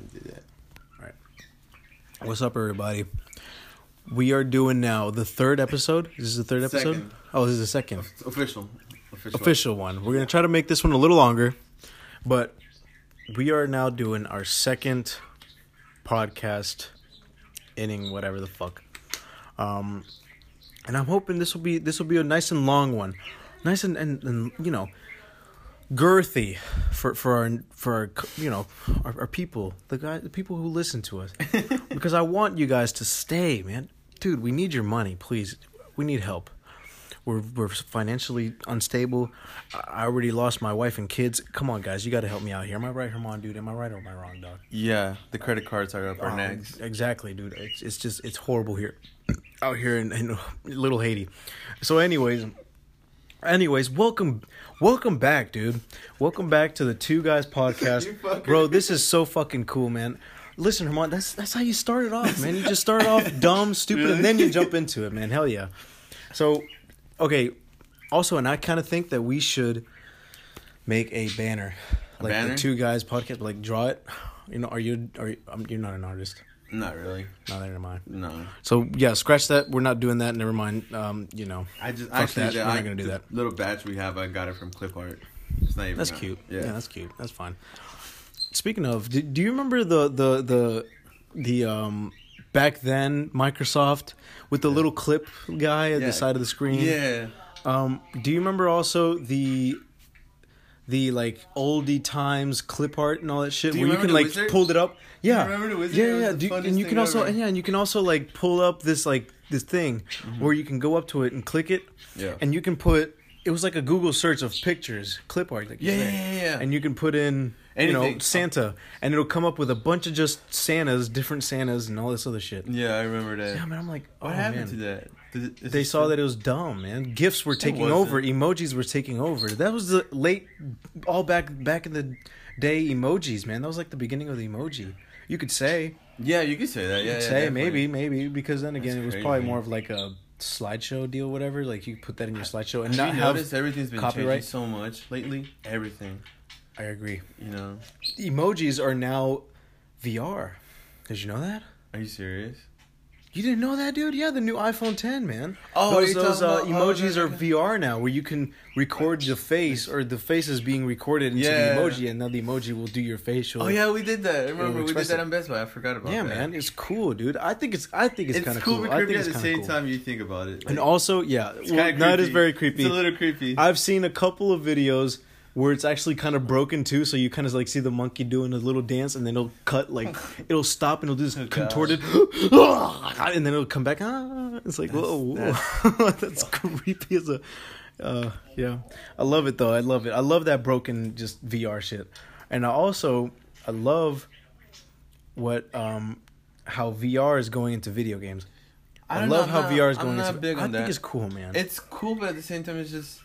gonna do that. What's up, everybody? We are doing now the third episode. This is the third episode. Second. Oh, this is the second Official. Official. official one. We're gonna try to make this one a little longer, but we are now doing our second podcast inning, whatever the fuck. Um, and I'm hoping this will be this will be a nice and long one, nice and and, and you know, girthy for for our for our you know our, our people, the guy, the people who listen to us, because I want you guys to stay, man. Dude, we need your money, please. We need help. We're we're financially unstable. I already lost my wife and kids. Come on, guys, you got to help me out here. Am I right, Herman, dude? Am I right or am I wrong, dog? Yeah, the credit cards are up our Um, necks. Exactly, dude. It's it's just it's horrible here, out here in, in little Haiti. So, anyways, anyways, welcome, welcome back, dude. Welcome back to the Two Guys podcast, bro. This is so fucking cool, man. Listen, Herman, that's that's how you started off, man. You just start off dumb, stupid, and then you jump into it, man. Hell yeah. So, okay. Also, and I kind of think that we should make a banner, like banner? the Two Guys podcast. Like, draw it. You know, are you are you, um, you're not an artist? Not really. No, never mind. No. So yeah, scratch that. We're not doing that. Never mind. Um, you know, I just Fuck actually that. We're not gonna do that. Little batch we have, I got it from Clip Art. It's not even. that's not- cute. Yeah. Yeah. that's cute. That's fine. Speaking of, do, do you remember the the the the um back then Microsoft with the little clip guy at Yeah. the side of the screen? yeah. Um, do you remember also the the like oldie times clip art and all that shit you where you can like Wizard? pull it up? Yeah, remember the Wizard? Yeah, yeah. the Do you- and you can also and yeah, and you can also like pull up this like this thing Mm-hmm. where you can go up to it and click it, Yeah. and you can put. It was like a Google search of pictures, clip art. Like Yeah, yeah, yeah, yeah. And you can put in, you know, Santa, and it'll come up with a bunch of just Santas, different Santas, and all this other shit. Yeah, I remember that. Yeah, man. I'm like, what oh, happened man. to that? Did They saw that it was dumb, man. GIFs were taking over. Emojis were taking over. That was the late, all back back in the day. Emojis, man. That was like the beginning of the emoji. You could say, Yeah, you could say that. you Yeah, could yeah, say definitely. maybe, maybe because then again, That's it was probably more of like a slideshow deal, whatever. Like you put that in your slideshow and Have not you everything's been copyright? changing so much lately? Everything. I agree. You know? Emojis are now VR. Did you know that? Are you serious? You didn't know that, dude? Yeah, the new iPhone 10, man. Oh, those, those uh, oh, emojis okay, are. VR now, where you can record the face or the face is being recorded into Yeah. the emoji, and now the emoji will do your facial. Oh yeah, we did that. I remember we did that on Best Buy. I forgot about that. yeah, that. man, it's cool, dude. I think it's I think it's, It's, kind of cool, cool. but I creepy think at the same cool. time. You think about it, And also, yeah, it's well, that is very creepy. It's a little creepy. I've seen a couple of videos where it's actually kind of broken too, so you kind of like see the monkey doing a little dance, and then it'll cut like it'll stop and it'll do this Oh, contorted, and then it'll come back. Ah, it's like whoa, whoa. that's creepy as a. Uh, yeah, I love it though. I love it. I love that broken just VR shit, and I also I love what um how VR is going into video games. I, know, love how not- VR is I'm going not into. big I think that. it's cool, man. It's cool, but at the same time, it's just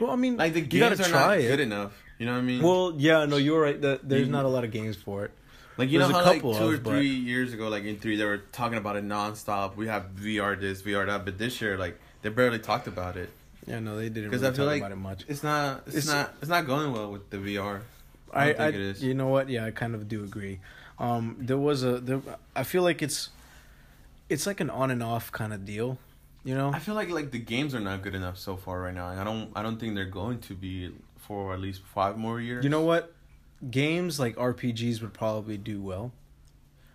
well, I mean, like the you games gotta are try not it. good enough. You know what I mean? Well, yeah, no, you're right. That there's You- not a lot of games for it. like you there's know a how couple like two or of, but- three years ago, like in three, they were talking about it nonstop. We have VR this, VR that, but this year, like they barely talked about it Yeah, no, they didn't because really I feel talk like about it much. it's not, it's, It's- not, it's not going well with the VR. I, I don't I, think it is. you know what? Yeah, I kind of do agree. Um, there was a, there, I feel like it's, it's like an on and off kind of deal, you know. I feel like like the games are not good enough so far right now. I don't, I don't think they're going to be for at least five more years. You know what? Games like RPGs would probably do well.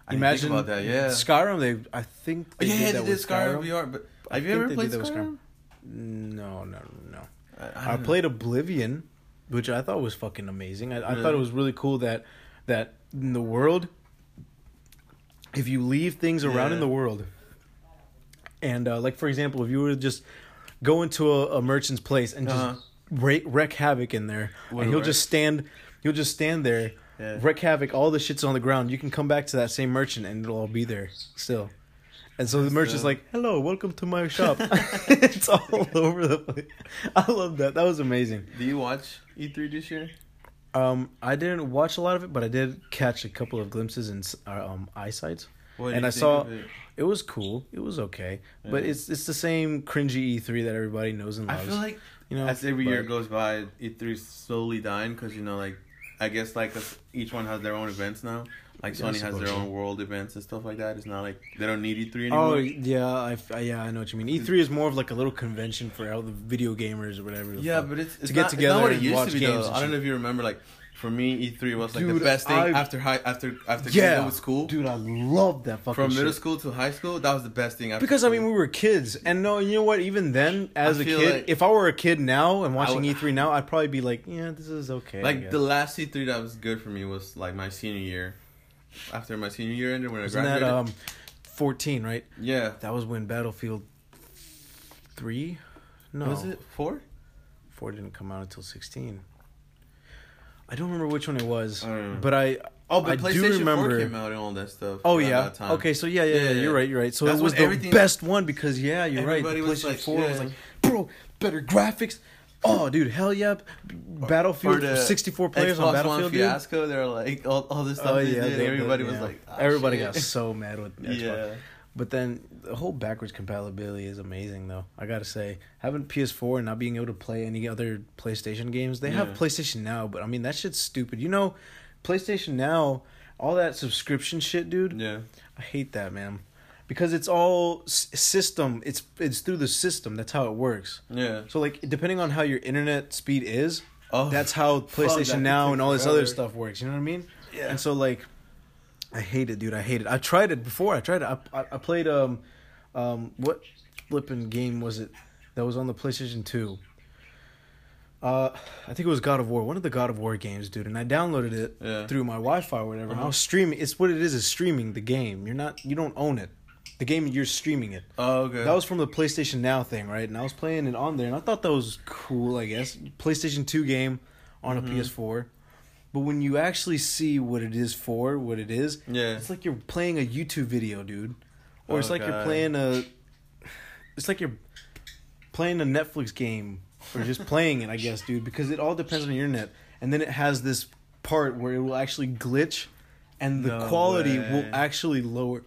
I Imagine about that. Yeah. Skyrim. They, I think they yeah, did that they did with Skyrim Skyrim. VR, but I have you think ever they played did that with Skyrim? No, no, no. I, I, know. played Oblivion, which I thought was fucking amazing. I, I thought it was really cool that that in the world, if you leave things around in the world, and uh, like for example, if you were to just go into a, a merchant's place and just Uh-huh. wreak, wreck havoc in there, What and he'll wreck? just stand, he'll just stand there, Yeah. wreck havoc. All the shit's on the ground. You can come back to that same merchant, and it'll all be there still. And so the merchant's like, "Hello, welcome to my shop." it's all over the place. I love that. That was amazing. Do you watch E3 this year? Um, I didn't watch a lot of it, but I did catch a couple of glimpses in uh, um eyesights. What And I saw- it? It was cool. It was okay, but it's it's the same cringy E3 that everybody knows and loves. I feel like you know, as every year but- goes by, E3 is slowly dying because you know, like I guess like each one has their own events now. Like Yeah, Sony has their own world events and stuff like that. It's not like they don't need E3 anymore. Oh anymore. yeah, I, I- yeah I know what you mean. E three is more of like a little convention for all the video gamers or whatever. yeah, but it's, it's To get not, together It's not what it and used watch to be games though. I don't know if you remember. Like for me, E3 was like the best thing I- after high after after yeah, with school. dude, I love that fucking From middle shit. school to high school, that was the best thing. After Because I mean, we were kids, and no, you know what? Even then, as I a kid, like- if I were a kid now and watching would- E3 now, I'd probably be like, yeah, this is okay. Like the last E3 that was good for me was like my senior year. After my senior year ended, when I Wasn't that graduated. um, fourteen, right? yeah. That was when Battlefield three. No, Was it four? four didn't come out until sixteen. I don't remember which one it was, I but I Oh, but I PlayStation remember- 4 came out and all that stuff. Oh yeah. that time. Okay, so yeah, yeah, yeah, Yeah, you're right, you're right. So That's it was the best one because yeah, you're right. Everybody The was PlayStation like, 4 was like, bro, better graphics. Oh, dude, hell yeah! Battlefield, Or the 64 players Xbox on One Battlefield, dude. fiasco. They're like all, all this stuff Oh they yeah, did. they- everybody yeah. was like, "Ah, everybody shit." got so mad with Xbox. yeah. But then the whole backwards compatibility is amazing, though. I gotta say, having PS4 and not being able to play any other PlayStation games. They have PlayStation Now, but I mean that shit's stupid. You know, PlayStation Now, all that subscription shit, dude. Yeah. I hate that, man, because it's all s- system. It's it's through the system. That's how it works. Yeah. So like, depending on how your internet speed is, Oh, that's how that PlayStation Now and all this other stuff works. You know what I mean? Yeah. And so like, I hate it, dude. I hate it. I tried it before. I tried it. I I, I played um, um, what flipping game was it that was on the PlayStation Two? Uh, I think it was God of War. One of the God of War games, dude. And I downloaded it Yeah. through my Wi-Fi or whatever. And I Uh-huh. was streaming. It's what it is. Is streaming the game. You're not. You don't own it. The game you're streaming it. Oh, okay. That was from the PlayStation Now thing, right? And I was playing it on there, and I thought that was cool. I guess PlayStation Two game on a Mhm. PS4. But when you actually see what it is for, what it is, Yeah. it's like you're playing a YouTube video, dude, or it's Oh, like you're playing a. It's like you're playing a Netflix game, or just playing it, I guess, dude. Because it all depends on your internet, and then it has this part where it will actually glitch, and the No quality way. will actually lower.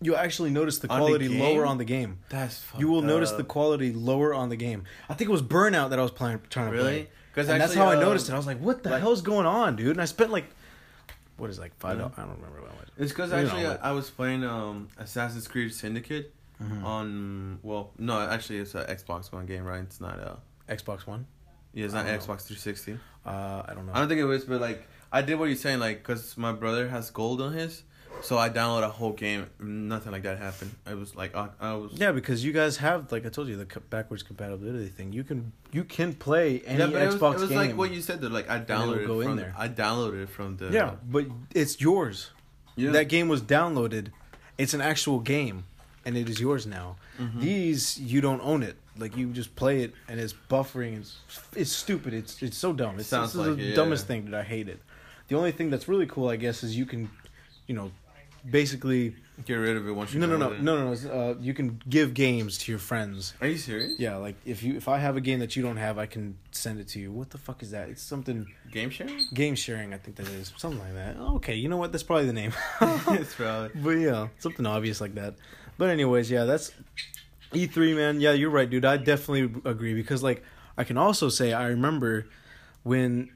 You'll actually notice the On the quality lower on the game That's you will fucked notice the quality lower on the game. I think it was Burnout that I was playing, trying to Really? play. 'Cause and that's how I um, noticed it. I was like, "What the like- hell's going on, dude?" And I spent like, what is it, like five? Yeah. dollars I don't remember how much. It's because You know, actually like- I, was playing um Assassin's Creed Syndicate Mhm. on well no actually it's an Xbox One game right it's not uh Xbox One. yeah it's not. Xbox 360 Uh, I don't know. I don't think it was but like I did what you're saying like because my brother has gold on his so I downloaded a whole game nothing like that happened I was like I, I was yeah, because you guys have like I told you the co- backwards compatibility thing. You can you can play any yeah, but it was, it was game. like what you said though like I downloaded go it in from there. I downloaded it from the yeah, but it's yours. yeah. That game was downloaded. It's an actual game, and it is yours now. Mhm. These you don't own it. Like you just play it, and it's buffering. It's it's stupid. It's it's so dumb. It's, Sounds this is like the it, yeah. dumbest thing that I hate it. The only thing that's really cool, I guess, is you can, you know, basically get rid of it once you no no no no no no. Uh, you can give games to your friends. are you serious Yeah, like if you if I have a game that you don't have, I can send it to you. What the fuck is that? It's something game sharing game sharing. I think that is something like that. Okay, you know what? That's probably the name. it's probably But yeah, something obvious like that. But anyways, yeah, that's E3, man. Yeah, you're right, dude. I definitely agree because like I can also say I remember when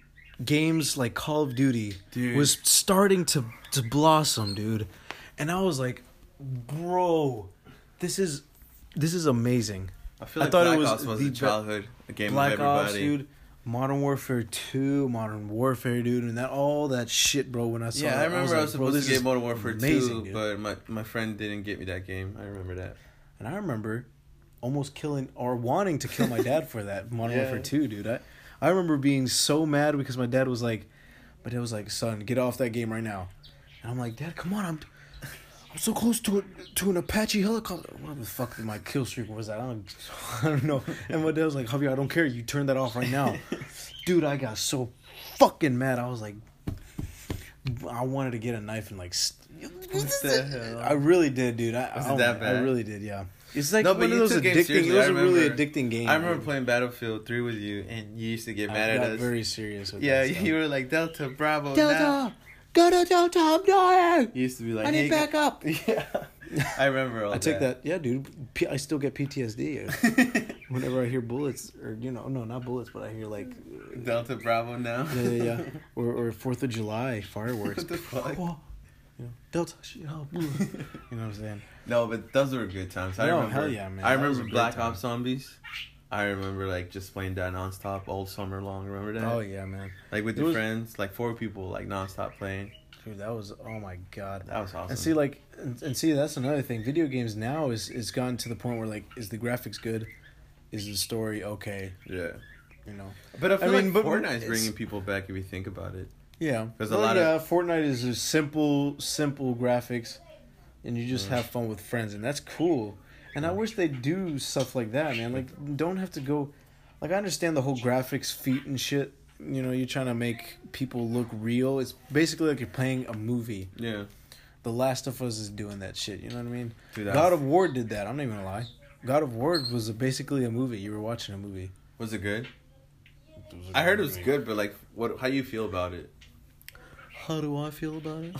games like Call of Duty Dude. was starting to to blossom, dude. And I was like, "Bro, this is this is amazing." I feel I like thought it was Ops was the childhood game Black of everybody Ops, dude. Modern Warfare 2, Modern Warfare, dude, and that all that shit, bro. When I saw, Yeah, that, I remember I was, like, bro, supposed this to get Modern Warfare amazing, 2, dude. but my, my friend didn't get me that game. I remember that. And I remember almost killing or wanting to kill my dad for that Modern Yeah. Warfare 2, dude. I, I remember being so mad because my dad was like, my dad was like, son, get off that game right now. And I'm like, Dad, come on, I'm, I'm so close to a, to an Apache helicopter. What the fuck my kill streak was that? I don't, I don't know. And my dad was like, Javier, I don't care. You turn that off right now. dude, I got so fucking mad. I was like, I wanted to get a knife and like. St- the hell? I really did, dude. I, Was it that my- I really did, yeah. It's like No, one but of those addicting. It was I a really addicting game. I remember dude. playing Battlefield 3 with you, and you used to get I mad at got us. very serious with yeah, that stuff. you were like, Delta, Bravo, now. Delta, go to Delta, I'm dying. You used to be like, I need hey, backup. Yeah. I remember all that. I take that. Yeah, dude. P- I still get PTSD. whenever I hear bullets, or you know, no, not bullets, but I hear like uh, Delta Bravo now. yeah, yeah, yeah. or or Fourth of July fireworks. What the fuck? You know, Delta, you know what I'm saying? No, but those were good times. I No, remember. hell yeah, man. I That remember Black. Ops Zombies. I remember like just playing that nonstop all summer long. Remember that? Oh yeah, man, Like with It your was- friends, like four people, like nonstop playing. dude, that was oh my god. That was awesome. And see, like, and, and see, that's another thing. Video games now is is gotten to the point where like, is the graphics good? Is the story okay? yeah, You know. but I feel mean, like but Fortnite's bringing people back if you think about it. Yeah, 'Cause a lot of- yeah, Fortnite is a simple, simple graphics, and you just Mm. have fun with friends, and that's cool. And I wish they do stuff like that, man. Like, don't have to go. Like, I understand the whole graphics feat and shit. You know, you're trying to make people look real. It's basically like you're playing a movie. Yeah, The Last of Us is doing that shit. You know what I mean? Dude, God of War did that. I'm not even gonna lie. God of War was basically a movie. You were watching a movie. was it good? I heard it was good, but like, what? How you feel about it? How do I feel about it?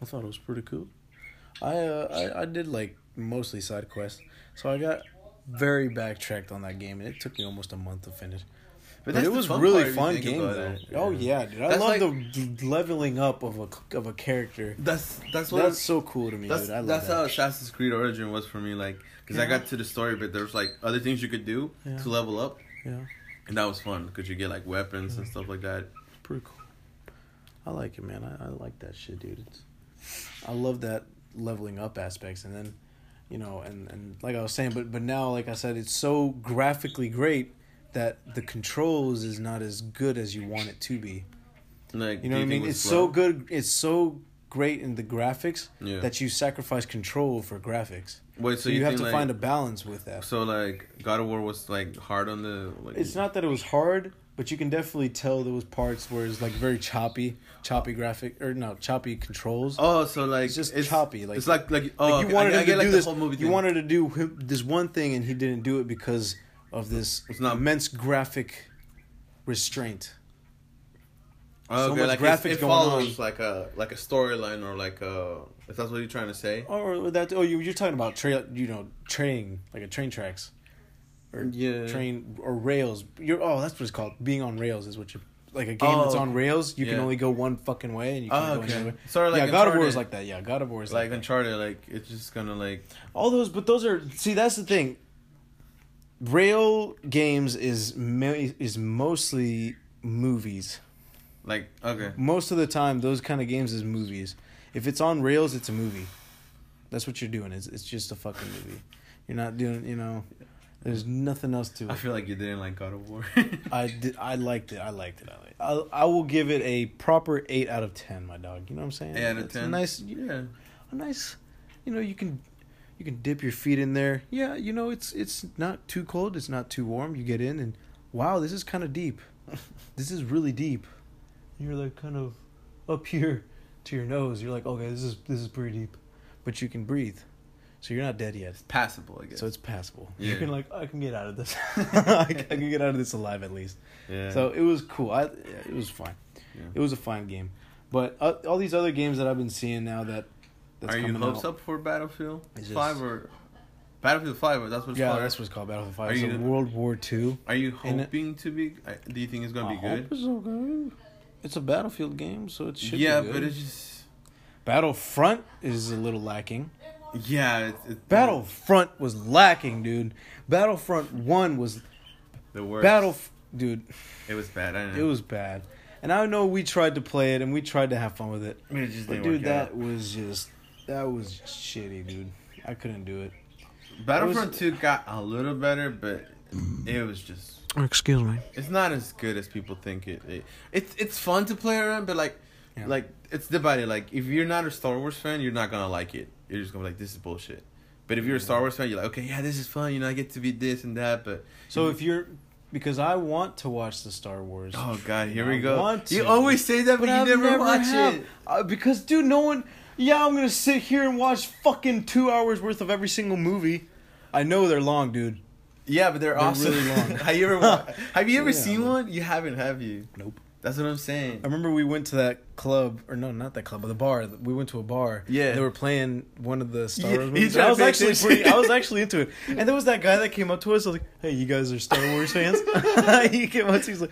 I thought it was pretty cool. I uh, I, I did like mostly side quests, so I got very backtracked on that game, and it took me almost a month to finish. But, that's it was fun really part if you fun game though. it. Oh yeah, dude! I That's love like- the leveling up of a of a character. That's that's what That's so cool to me, That's dude. I love that's that. how Assassin's Creed Origin was for me. Like, because I got to the story, but there's like other things you could do Yeah. to level up, yeah, and that was fun because you get like weapons and stuff like that. pretty cool. I like it, man. I, I like that shit, dude. It's, I love that leveling up aspects, and then, you know, and and like I was saying, but but now, like I said, it's so graphically great that the controls is not as good as you want it to be. Like, You know what I mean? It's was so good. It's so great in the graphics Yeah. that you sacrifice control for graphics. Wait, So, so, you, you, have to like, find a balance with that. So like God of War was like hard on the. Like, It's not that it was hard, but you can definitely tell there was parts where it's like very choppy, choppy graphic or no choppy controls. Oh, so like It's just choppy, like- it's like like oh, like you wanted I, I get to like do the this. whole movie. You thing. wanted to do this one thing, and he didn't do it because of this It's not- immense graphic restraint. Oh, so okay, like graphics it, follows on. like a like a storyline or like a. If that's what you're trying to say. Or that. Oh, you you're talking about trail. You know, train like a train tracks, or Yeah. train or rails. You're oh, that's what it's called. Being on rails is what you like a game Oh, that's on rails. You can only go one fucking way, and you can't Oh, go okay. another way. Sort of like yeah, God of War Uncharted. is like that. Yeah, God of War is like like, that. Uncharted, like it's just gonna like all those. But those are see. That's the thing. Rail games is mo- is mostly movies. like okay. Most of the time, those kind of games is movies. If it's on rails, it's a movie. That's what you're doing. It's it's just a fucking movie. You're not doing. You know, there's nothing else to it. I feel like you didn't like God of War. I did. I liked it. I liked it. I liked it. I, I will give it a proper eight out of ten, my dog. You know what I'm saying? Eight out of 10? nice, yeah. a nice. You know, you can, you can dip your feet in there. Yeah, you know, it's it's not too cold. It's not too warm. You get in and, wow, this is kind of deep. this is really deep. You're like kind of, up here, to your nose. You're like, okay, this is this is pretty deep, but you can breathe, so you're not dead yet. It's passable, I guess. So it's passable. Yeah. You can like, I can get out of this. I, can, I can get out of this alive at least. yeah. So it was cool. I yeah, it was fine. Yeah. It was a fine game. But uh, all these other games that I've been seeing now that that's are you hopes out, up for Battlefield just- Five or Battlefield Five? That's what it's Yeah, called. that's what's it's called. Battlefield Five. Are It's you- a World War Two. Are you hoping to be? Uh, do you think it's gonna be I good? it's okay. It's a Battlefield game, so it should. Yeah, be good. but it's just Battlefront is a little lacking. yeah. It's, it's Battlefront was lacking, dude. Battlefront One was the worst. battle, dude. It was bad. I know. It was bad. And I know we tried to play it and we tried to have fun with it. I mean, it just But dude, that out. was just that was shitty, dude. I couldn't do it. Battlefront was- Two got a little better, but it was just. Excuse me. It's not as good as people think it. it it's it's fun to play around, but like, Yeah. like it's divided. Like if you're not a Star Wars fan, you're not gonna like it. You're just gonna be like, this is bullshit. But if you're a Star Wars fan, you're like, okay, yeah, this is fun. You know, I get to be this and that. But So if you're because I want to watch the Star Wars. oh god, here I we go. You always say that, but, you I've never, watch have. it. Uh, because dude, no one. Yeah, I'm gonna sit here and watch fucking two hours worth of every single movie. I know they're long, dude. Yeah, but they're, They're awesome. really long. have you ever have you ever Yeah, seen but- one? You haven't, have you? Nope. That's what I'm saying. I remember we went to that club, or no, not that club, but the bar. We went to a bar. Yeah. they were playing one of the Star Wars you movies. I was actually pretty. I was actually into it. And there was that guy that came up to us. I was like, "Hey, you guys are Star Wars fans?" he came up to. us, He's like,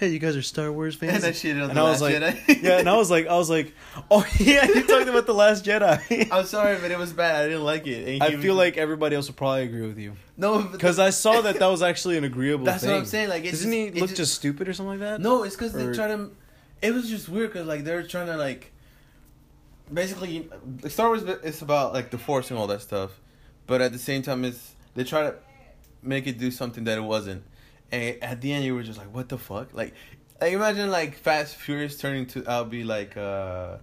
"Hey, you guys are Star Wars fans?" And that shit on and The I was Last like, Jedi. "Yeah," and I was like, "I was like, oh yeah, you talked about the Last Jedi." I'm sorry, but it was bad. I didn't like it. And I feel like everybody else would probably agree with you no, because I saw that that was actually an agreeable. That's thing. what I'm saying. Like, it's doesn't just- he look just- just stupid or something like that? No, it's because they Or- try to. It was just weird because like they're trying to like. Basically, Star Wars is about like the Force and all that stuff, but at the same time, it's they try to make it do something that it wasn't, and at the end, you were just like, "What the fuck?" Like, like imagine like Fast Furious turning to I'll be like, uh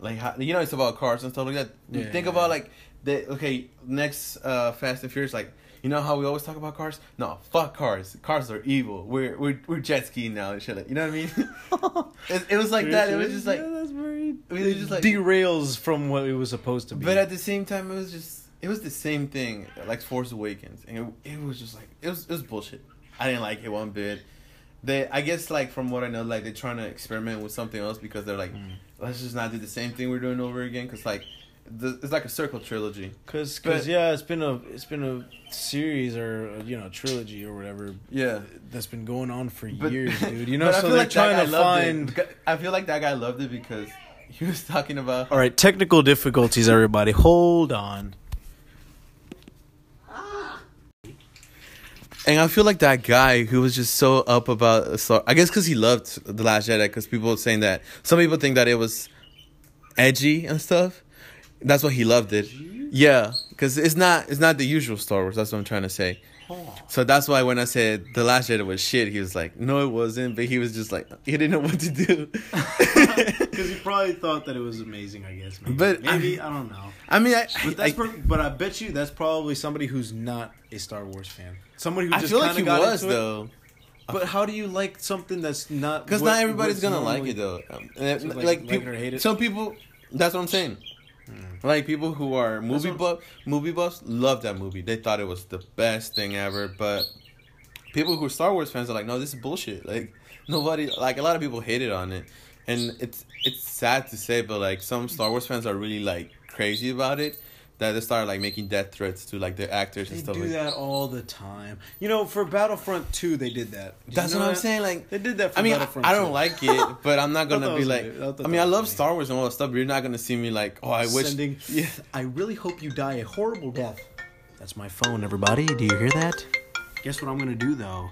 like how, you know, it's about cars and stuff like that. Yeah, Think yeah, about like the okay next uh Fast and Furious like. You know how we always talk about cars? No, fuck cars. Cars are evil. We're we're we're jet skiing now and shit. Like, you know what I mean? it, it was like that. It was just like, yeah, that's very. it was just like- derails from what it was supposed to be. but at the same time, it was just it was the same thing like Force Awakens, and it, it was just like it was it was bullshit. I didn't like it one bit. They I guess like from what I know, like they're trying to experiment with something else because they're like, Mm. let's just not do the same thing we're doing over again. Because like, the, it's like a circle trilogy. Cause, But- cause yeah, it's been a it's been a series or you know trilogy or whatever Yeah. that's been going on for But- years, dude. You know, so they're like trying to it. find. I feel like that guy loved it because he was talking about. All right, technical difficulties, everybody. Hold on. And I feel like that guy who was just so up about Star. I guess because he loved the Last Jedi. Because people were saying that some people think that it was edgy and stuff. That's why he loved it. Yeah, because it's not it's not the usual Star Wars. That's what I'm trying to say. So that's why when I said the Last Jedi was shit, he was like, "No, it wasn't." But he was just like, he didn't know what to do. Because he probably thought that it was amazing. I guess. Maybe. But maybe I- I, don't know. I mean, I, But I, per- but I bet you that's probably somebody who's not a Star Wars fan. Somebody who I just feel like he got was it. though. But how do you like something that's not? Because not everybody's gonna normally- like it though. Um, So, like, like- like peop- it or hate it? some people. That's what I'm saying. Like people who are movie buff, movie buffs love that movie. They thought it was the best thing ever. But people who are Star Wars fans are like, no, this is bullshit. Like nobody, like a lot of people hated on it, and it's it's sad to say, but like some Star Wars fans are really like crazy about it. That they start like making death threats to like the actors and They stuff. They do like that all the time. You know, for Battlefront Two, they did that. Did you That's know what I'm saying. Like They did that. For I mean, I, don't 2. like it, but I'm not gonna be like. I I, mean, I love funny. Star Wars and all that stuff, but you're not gonna see me like, oh, I wish. Sending, Yeah. I really hope you die a horrible death. That's my phone, everybody. Do you hear that? Guess what I'm gonna do though.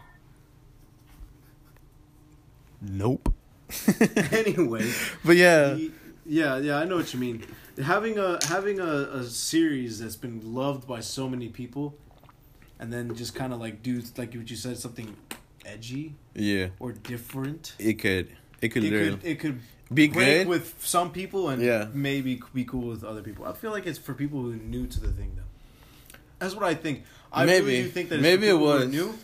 Nope. anyway, But yeah, yeah, yeah, I know what you mean. Having a having a, a series that's been loved by so many people, and then just kind of like do like what you said, something edgy yeah, or different. it could, it could It could it could be good. with some people and Yeah. maybe be cool with other people. I feel like it's for people who are new to the thing though. That's what I think. I Maybe. really do think that Maybe it people who are was. new.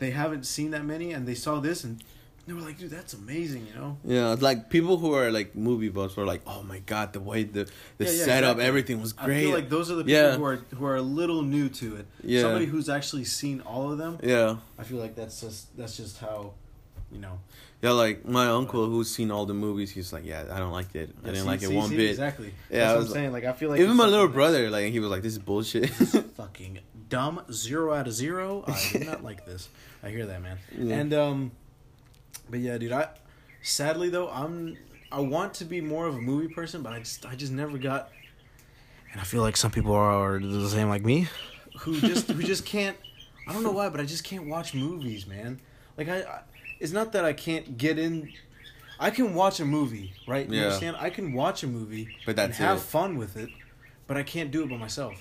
They haven't seen that many and they saw this and they were like, dude, that's amazing, you know? yeah, it's like people who are like movie buffs were like, oh my god, the way the the Yeah, yeah, setup, exactly. everything was great. I feel like those are the people Yeah. who are who are a little new to it. Yeah. Somebody who's actually seen all of them. yeah, I feel like that's just that's just how, you know. yeah, like my uncle who's seen all the movies, he's like, yeah, I don't like it. I didn't See- like it see- one see, bit. Exactly. Yeah, that's I what was I'm saying. Like I feel like Even my little brother, like he was like, this is bullshit. fucking dumb. Zero out of zero. I did not like this. I hear that, man. And um, but yeah, dude. I sadly though, I'm I want to be more of a movie person, but I just I just never got. And I feel like some people are are the same like me, who just who just can't. I don't know why, but I just can't watch movies, man. Like I, I it's not that I can't get in. I can watch a movie, right? You Yeah. understand? I can watch a movie But that's and have it. fun with it, but I can't do it by myself.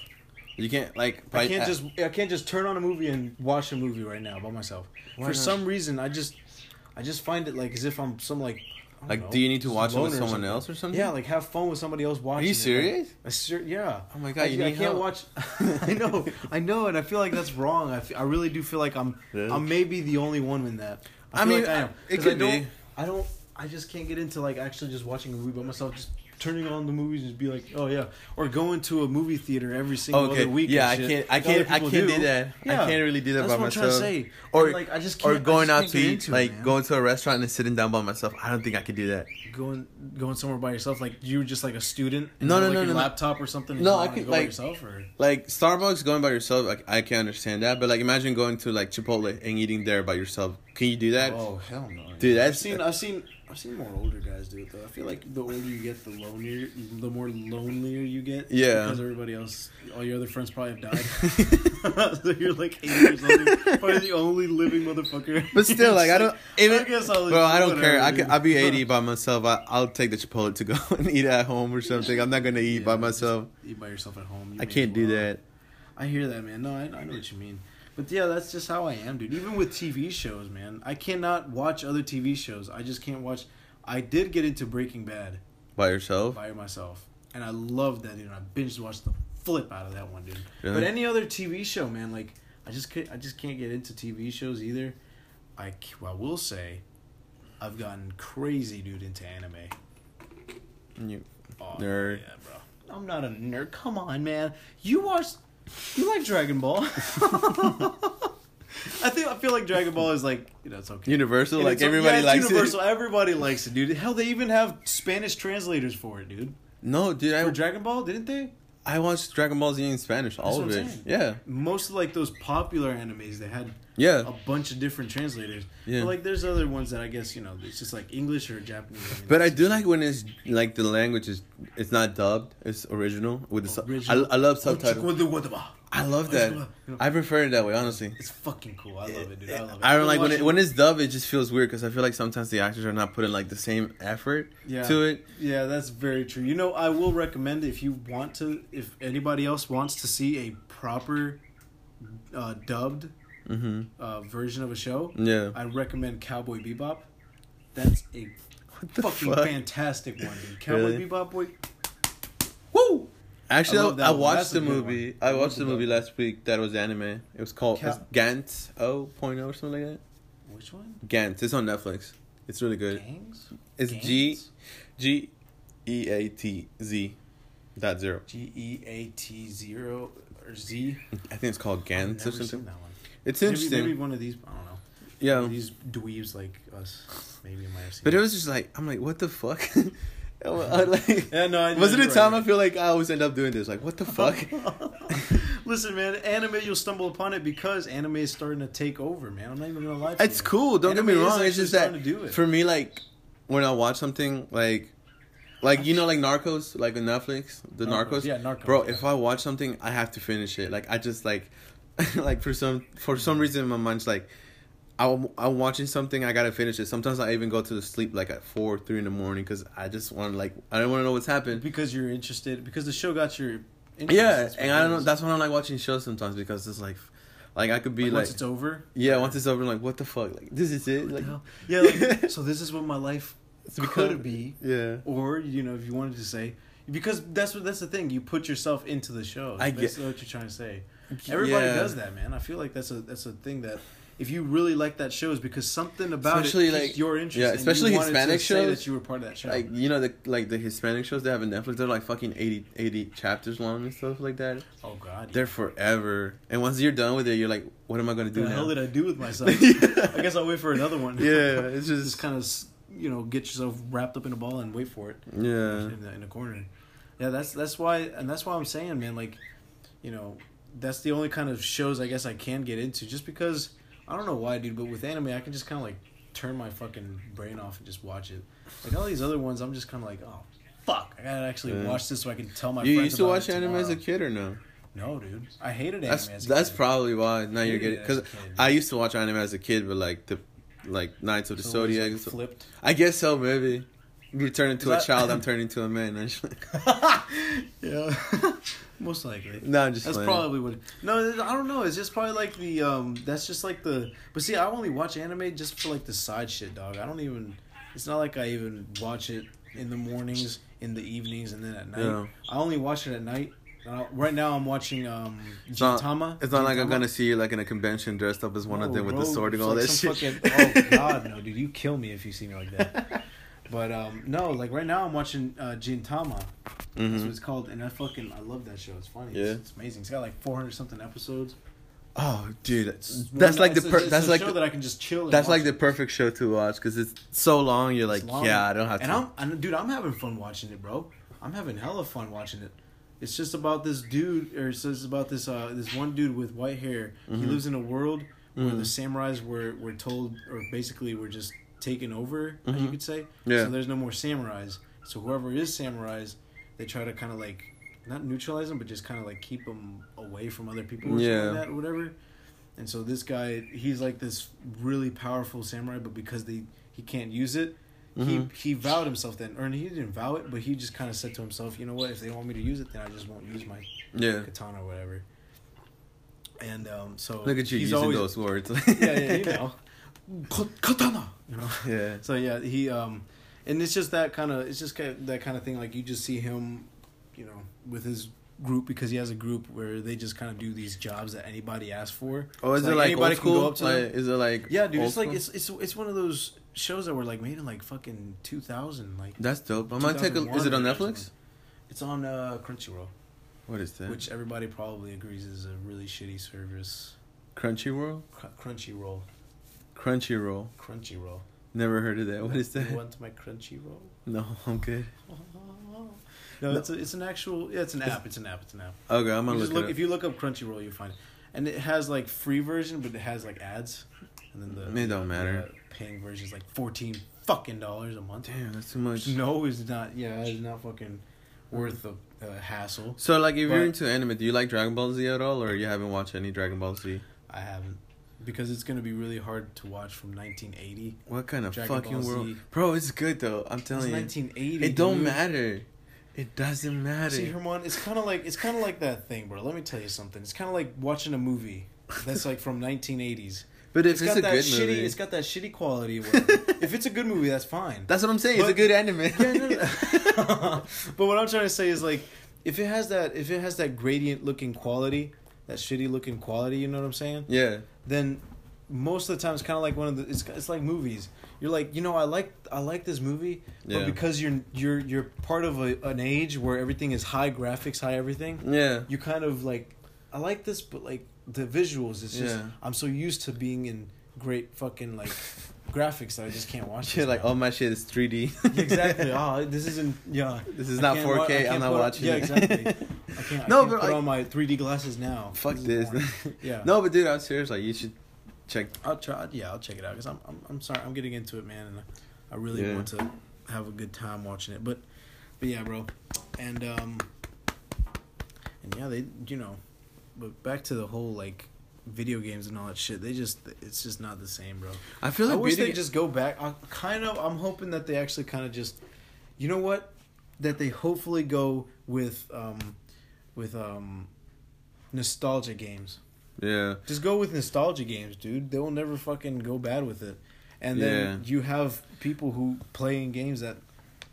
you can't like. I can't just I can't just turn on a movie and watch a movie right now by myself. Why For not? some reason, I just I just find it like as if I'm some like like. know, Do you need to watch it with someone else or something? Yeah, like have fun with somebody else watching. Are you it. serious? I ser- yeah. Oh my God, I, you I need can't help. watch. I know, I know, and I feel like that's wrong. I, fe- I really do feel like I'm Really? I'm maybe the only one in that. I, I mean, like I am. it could I don't, be. I don't. I just can't get into like actually just watching a movie by myself just turning on the movies and just be like, oh yeah, or going to a movie theater every single Okay, other week. yeah, I can't, I like can't, I can't do that. I can't really do that That's by what I'm trying myself. to say. Or, And, like, I just or can't- I going just out to eat, into it, like going to a restaurant and sitting down by myself. I don't think I could do that. going going somewhere by yourself, like you were just like a student. And No, no, no, like, no, your no. laptop or something. No, I could, go by like- yourself or Like Starbucks going by yourself, like I can understand that. But like imagine going to like Chipotle and eating there by yourself. Can you do that? oh hell no, Dude, I've seen I've seen I've seen more older guys do it though. I feel like the older you get, the lonelier, the more lonelier you get. Yeah. because everybody else, all your other friends probably have died. so you're like eighty years old, probably the only living motherfucker. But still, like I don't even. I guess I'll bro, I don't care. I can. I'll be eighty by myself. I, I'll take the Chipotle to go and eat at home or something. I'm not gonna eat by myself. Eat by yourself at home. You I can't do that. I hear that, man. No, I, I know what you mean. But yeah, that's just how I am, dude. Even with TV shows, man, I cannot watch other TV shows. I just can't watch. I did get into Breaking Bad By yourself. by myself, and I loved that, dude. I binge watched the flip out of that one, dude. Really? But any other TV show, man, like I just can't, I just can't get into TV shows either. I I will say, I've gotten crazy, dude, into anime. You- Oh, Nerd. yeah, bro. I'm not a nerd. Come on, man. You watch. You like Dragon Ball? I think I feel like Dragon Ball is like you know it's okay. Universal, And like everybody yeah, likes universal. it. Universal, everybody likes it, dude. Hell, they even have Spanish translators for it, dude. No, dude. For I Dragon Ball, didn't they? I watched Dragon Ball Z in Spanish, all of it. Yeah, Most of like those popular animes, they had yeah. a bunch of different translators. Yeah. But like, there's other ones that I guess you know it's just like English or Japanese. I mean, But I do like when it's like the language is it's not dubbed, it's original with the sub- Original. I, I love oh, subtitles. I love that. I prefer it that way, honestly. It's fucking cool. I love it, dude. I love it. I don't like when it, when it's dubbed. It just feels weird because I feel like sometimes the actors are not putting like the same effort yeah. to it. Yeah, that's very true. You know, I will recommend if you want to, if anybody else wants to see a proper uh, dubbed Mm-hmm. uh, version of a show, Yeah. I recommend Cowboy Bebop. That's a fucking fuck? fantastic one, dude. Cowboy Really? Bebop, boy. Actually, I I, watched the movie. one. I watched the movie last week. That was anime. It was called Ca- it's Gantz O point O or something like that. Which one? Gantz. It's on Netflix. It's really good. Gangs? It's G? G E A T Z dot zero. G E A T zero or Z. I think it's called Gantz never or seen something. that one. It's Maybe, interesting. maybe one of these. I don't know. yeah. These dweebs like us. Maybe might have seen. But it was just like I'm like, what the fuck? Like, Yeah, no. I, was it a time right. I feel like I always end up doing this? Like, what the fuck? Listen, man, anime you'll stumble upon it because anime is starting to take over, man. I'm not even gonna lie. To it's you. cool. Don't Anime get me wrong. It's just that starting to do it. for me, like when I watch something like, like you know, like Narcos, like on Netflix, the Narcos, Narcos. yeah, Narcos, Bro, yeah. if I watch something, I have to finish it. Like I just like, like for some for some mm. reason, my mind's like. I'm, I'm watching something. I gotta finish it. Sometimes I even go to sleep like at four, three in the morning because I just want to like I don't want to know what's happened. because you're interested because the show got your interest. Yeah, and I don't know. That's why I don't like watching shows sometimes because it's like, like I could be Like, like, once it's over. yeah, once it's over, I'm like what the fuck, like this is it, like, Yeah, like, so this is what my life It's could be, yeah, or you know, if you wanted to say, because that's what that's the thing. You put yourself into the show. I That's get- what you're trying to say. Everybody Yeah. does that, man. I feel like that's a that's a thing that if you really like that show is because something about Especially, it like- your interest. yeah, and you especially Hispanic say shows. that you were part of that show. like you know the like the Hispanic shows they have on Netflix, they're like fucking 80, 80 chapters long and stuff like that. oh God, They're forever, and once you're done with it, you're like, what am I gonna do what the hell now? did I do with myself? Yeah. I guess I'll wait for another one. Yeah, it's just just kind of you know get yourself wrapped up in a ball and wait for it. yeah, in the, in the corner. Yeah, that's that's why, and that's why I'm saying, man, like, you know, that's the only kind of shows I guess I can get into, just because I don't know why, dude, but with anime, I can just kind of like turn my fucking brain off and just watch it. Like all these other ones, I'm just kind of like, oh, fuck, I gotta actually Yeah. watch this so I can tell my. you friends used to watch anime as a kid or no? No, dude, I hated anime. That's as a that's probably why now you're getting it as a because. I used to watch anime as a kid, but like the like Knights of the So Zodiac. like, flipped. I guess so, maybe. You turn into Is a child, I'm turning into a man. Actually. yeah, most likely. no, I'm just That's playing. probably what. No, I don't know. It's just probably like the um. That's just like the. But see, I only watch anime just for like the side shit, dog. I don't even. It's not like I even watch it in the mornings, in the evenings, and then at night. Yeah. I only watch it at night. Uh, right now, I'm watching um. It's not, Gintama. it's not like I'm gonna see you like in a convention dressed up as one of them with the bro, sword and all like that shit. fucking- oh god, no, dude! You kill me if you see me like that. But um, no, like right now I'm watching uh, Gintama. That's hmm what it's called, and I fucking I love that show. It's funny. Yeah. It's, it's amazing. It's got like 400 something episodes. Oh, dude, It's that's like the it's a- that's a like show the, that I can just chill. And that's like the perfect show to watch because it's so long. You're like, long. yeah, I don't have And to. I'm, I'm, dude, I'm having fun watching it, bro. I'm having hella fun watching it. It's just about this dude, or it's just about this uh this one dude with white hair. He Mhm. lives in a world where Mhm. the samurais were were told, or basically were just taken over. You Mhm. could say. Yeah. So there's no more samurais. So whoever is samurais, they try to kind of like not neutralize them, but just kind of like keep them away from other people or Yeah. something like that, or whatever. And so this guy, he's like this really powerful samurai, but because they he can't use it, Mhm. he he vowed himself then, or he didn't vow it, but he just kind of said to himself, you know what, if they want me to use it, then I just won't use my yeah. katana or whatever. And um, so Look at you he's using always, those words. yeah, yeah, you know, katana, you know. yeah. So yeah, he um, and it's just that kind of it's just kind of that kind of thing. Like you just see him, you know, with his group because he has a group where they just kind of do these jobs that anybody asks for. Oh, is So, it like anybody old can go up to Like, them? is it like Yeah, dude, it's like it's it's it's one of those shows that were like made in like fucking two thousand. Like That's dope. I'm gonna take a. Is it on Netflix? it's on uh, Crunchyroll, What is that? which everybody probably agrees is a really shitty service. Crunchyroll. Cr- Crunchyroll, Crunchyroll. Crunchyroll. Never heard of that. What is that? You want my Crunchyroll? No, I'm good. No, it's a, it's an actual. Yeah, it's an app. It's an app. It's an app. Okay, I'm gonna look, look it if you look up Crunchyroll, you find it, and it has like free version, but it has like ads, and then the It don't matter. the paying version is like fourteen fucking dollars a month. Damn, that's too much. No, it's not. Yeah, it's not fucking worth the uh, hassle. So, like, if you're into anime, do you like Dragon Ball Z at all, or you haven't watched any Dragon Ball Z? I haven't because it's gonna be really hard to watch from 1980. What kind of Dragon fucking Ball world, Z. bro? It's good though. I'm It's telling you, 1980. it don't matter. It doesn't matter. See, Herman, it's kind of like it's kind of like that thing, bro. Let me tell you something. It's kind of like watching a movie that's like from 1980s. but if It's it's, got a that good shitty. movie, It's got that shitty quality. if it's a good movie, that's fine. that's what I'm saying. it's a good anime. Yeah, no, no. but what I'm trying to say is like, if it has that, if it has that gradient looking quality, that shitty looking quality, you know what I'm saying? yeah, Then most of the time it's kind of like one of the. It's it's like movies. You're like, you know, I like I like this movie, but Yeah. because you're you're you're part of a, an age where everything is high graphics, high everything. yeah. You kind of like, I like this, but like the visuals, it's just Yeah. I'm so used to being in great fucking like graphics that I just can't watch. This like now. all my shit is 3D. exactly. Oh, this isn't. Yeah. This is I not can't wa- I 4K. can't I'm not watching Yeah, it. exactly. I can't. I No, can't but, put like- on my 3D glasses now. Fuck is this. Yeah. no, but dude, I'm serious. Like, you should check. I'll try. Yeah, I'll check it out because I'm, I'm. I'm sorry. I'm getting into it, man, and I really Yeah. want to have a good time watching it. But, but yeah, bro, and um, and yeah, they, you know, but back to the whole like video games and all that shit. They just, it's just not the same, bro. I feel I like wish video they just go back. I kind of. I'm hoping that they actually kind of just, you know what, that they hopefully go with um, with um, nostalgia games. Yeah. Just go with nostalgia games, dude. They will never fucking go bad with it. And then Yeah. you have people who play in games that,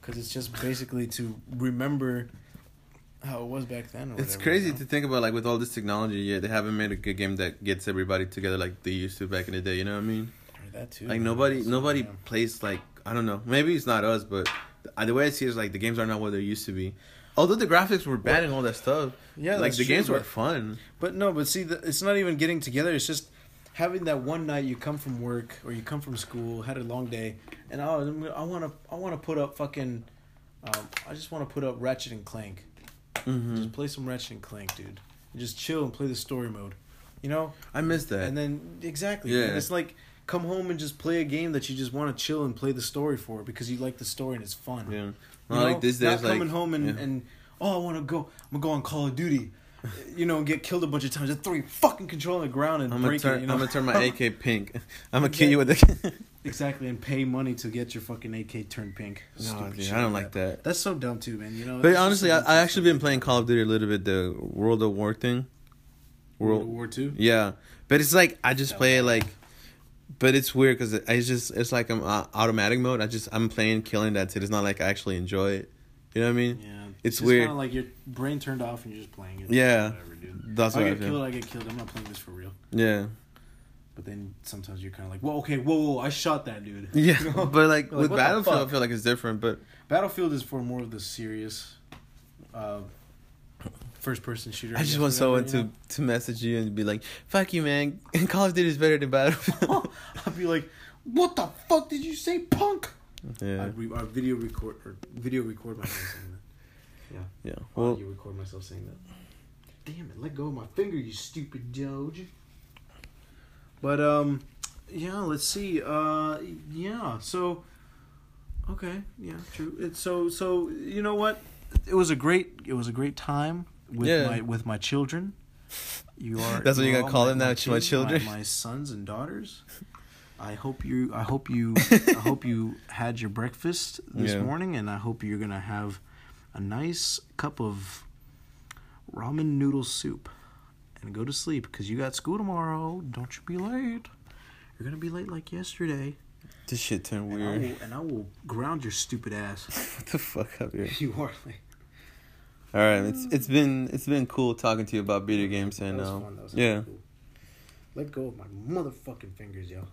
because it's just basically to remember how it was back then. Or It's crazy you know? to think about, like, with all this technology, yeah, they haven't made a good game that gets everybody together like they used to back in the day. You know what I mean? Or that too. Like man. nobody, nobody yeah. plays like I don't know. Maybe it's not us, but the, the way I see it is like the games are not what they used to be. Although the graphics were bad and all that stuff, Yeah, like the true, games were fun. But no, but see, the, it's not even getting together. It's just having that one night you come from work or you come from school, had a long day, and oh, I want to, I want to put up fucking, um, I just want to put up Ratchet and Clank. Hmm Just play some Ratchet and Clank, dude. And just chill and play the story mode. You know, I miss that. and then exactly, Yeah. man, it's like come home and just play a game that you just want to chill and play the story for because you like the story and it's fun. yeah, You know? like this Not days, like coming home and, yeah. and oh, I want to go. I'm gonna go on Call of Duty. You know, get killed a bunch of times. And throw your fucking control on the ground and I'm break turn. it. You know? I'm gonna turn my AK pink. I'm gonna kill you with a. exactly, and pay money to get your fucking AK turned pink. no, dude, I don't like that. That's so dumb too, man. You know. But honestly, I. I actually been playing Call of Duty a little bit. The World of War thing. World War Two. Yeah, but it's like I just play it like, but it's weird because it, it's just it's like I'm uh, automatic mode. I just I'm playing, killing. That's it. It's not like I actually enjoy it. You know what I mean? Yeah, It's weird. Kind of like your brain turned off and you're just playing it. Yeah. Whatever, dude. That's I what I get feel. killed. I get killed. I'm not playing this for real. Yeah, but then sometimes you're kind of like, well, okay, whoa, whoa, I shot that dude. Yeah, You know? but like Like, with Battlefield, I feel like it's different. But Battlefield is for more of the serious, uh, first person shooter. I just want someone you to to message you and be like, "Fuck you, man! Call of Duty is better than Battlefield." I'd be like, what the fuck did you say, punk? yeah, I'd, re- I'd video record or video record saying that. Yeah. yeah. Well, you record myself saying that. Damn it! Let go of my finger, you stupid Doge. But um, yeah. Let's see. Uh, yeah. So, okay. Yeah. True. It's so so. You know what? It was a great. It was a great time with Yeah. my with my children. You are. That's what you you're gonna call them now, my children? My, my sons and daughters. I hope you. I hope you. I hope you had your breakfast this Yeah. morning, and I hope you're gonna have a nice cup of ramen noodle soup and go to sleep because you got school tomorrow. Don't you be late. You're gonna be late like yesterday. this shit turned And I, weird. will, and I will ground your stupid ass. what the fuck up here? you are like. All right, it's it's been it's been cool talking to you about video games and um, fun. That was yeah. cool. Let go of my motherfucking fingers, yo.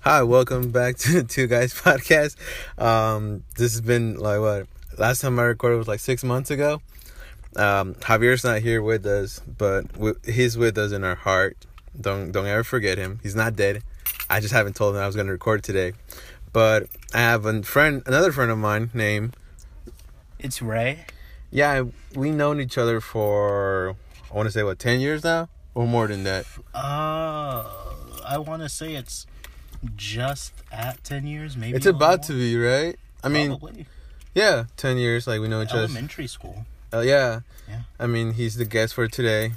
Hi, welcome back to the Two Guys podcast. Um, this has been like what last time I recorded was like six months ago. Um, Javier's not here with us, but he's with us in our heart. Don't don't ever forget him. He's not dead. I just haven't told him I was going to record today. But I have a friend, another friend of mine named It's Ray. yeah. We known each other for I want to say what ten years now or more than that. Uh, I want to say it's just at 10 years, maybe. It's about to be right. I mean, Probably. Yeah, ten years. Like we know each other. elementary school. Uh, yeah. Yeah. I mean, he's the guest for today.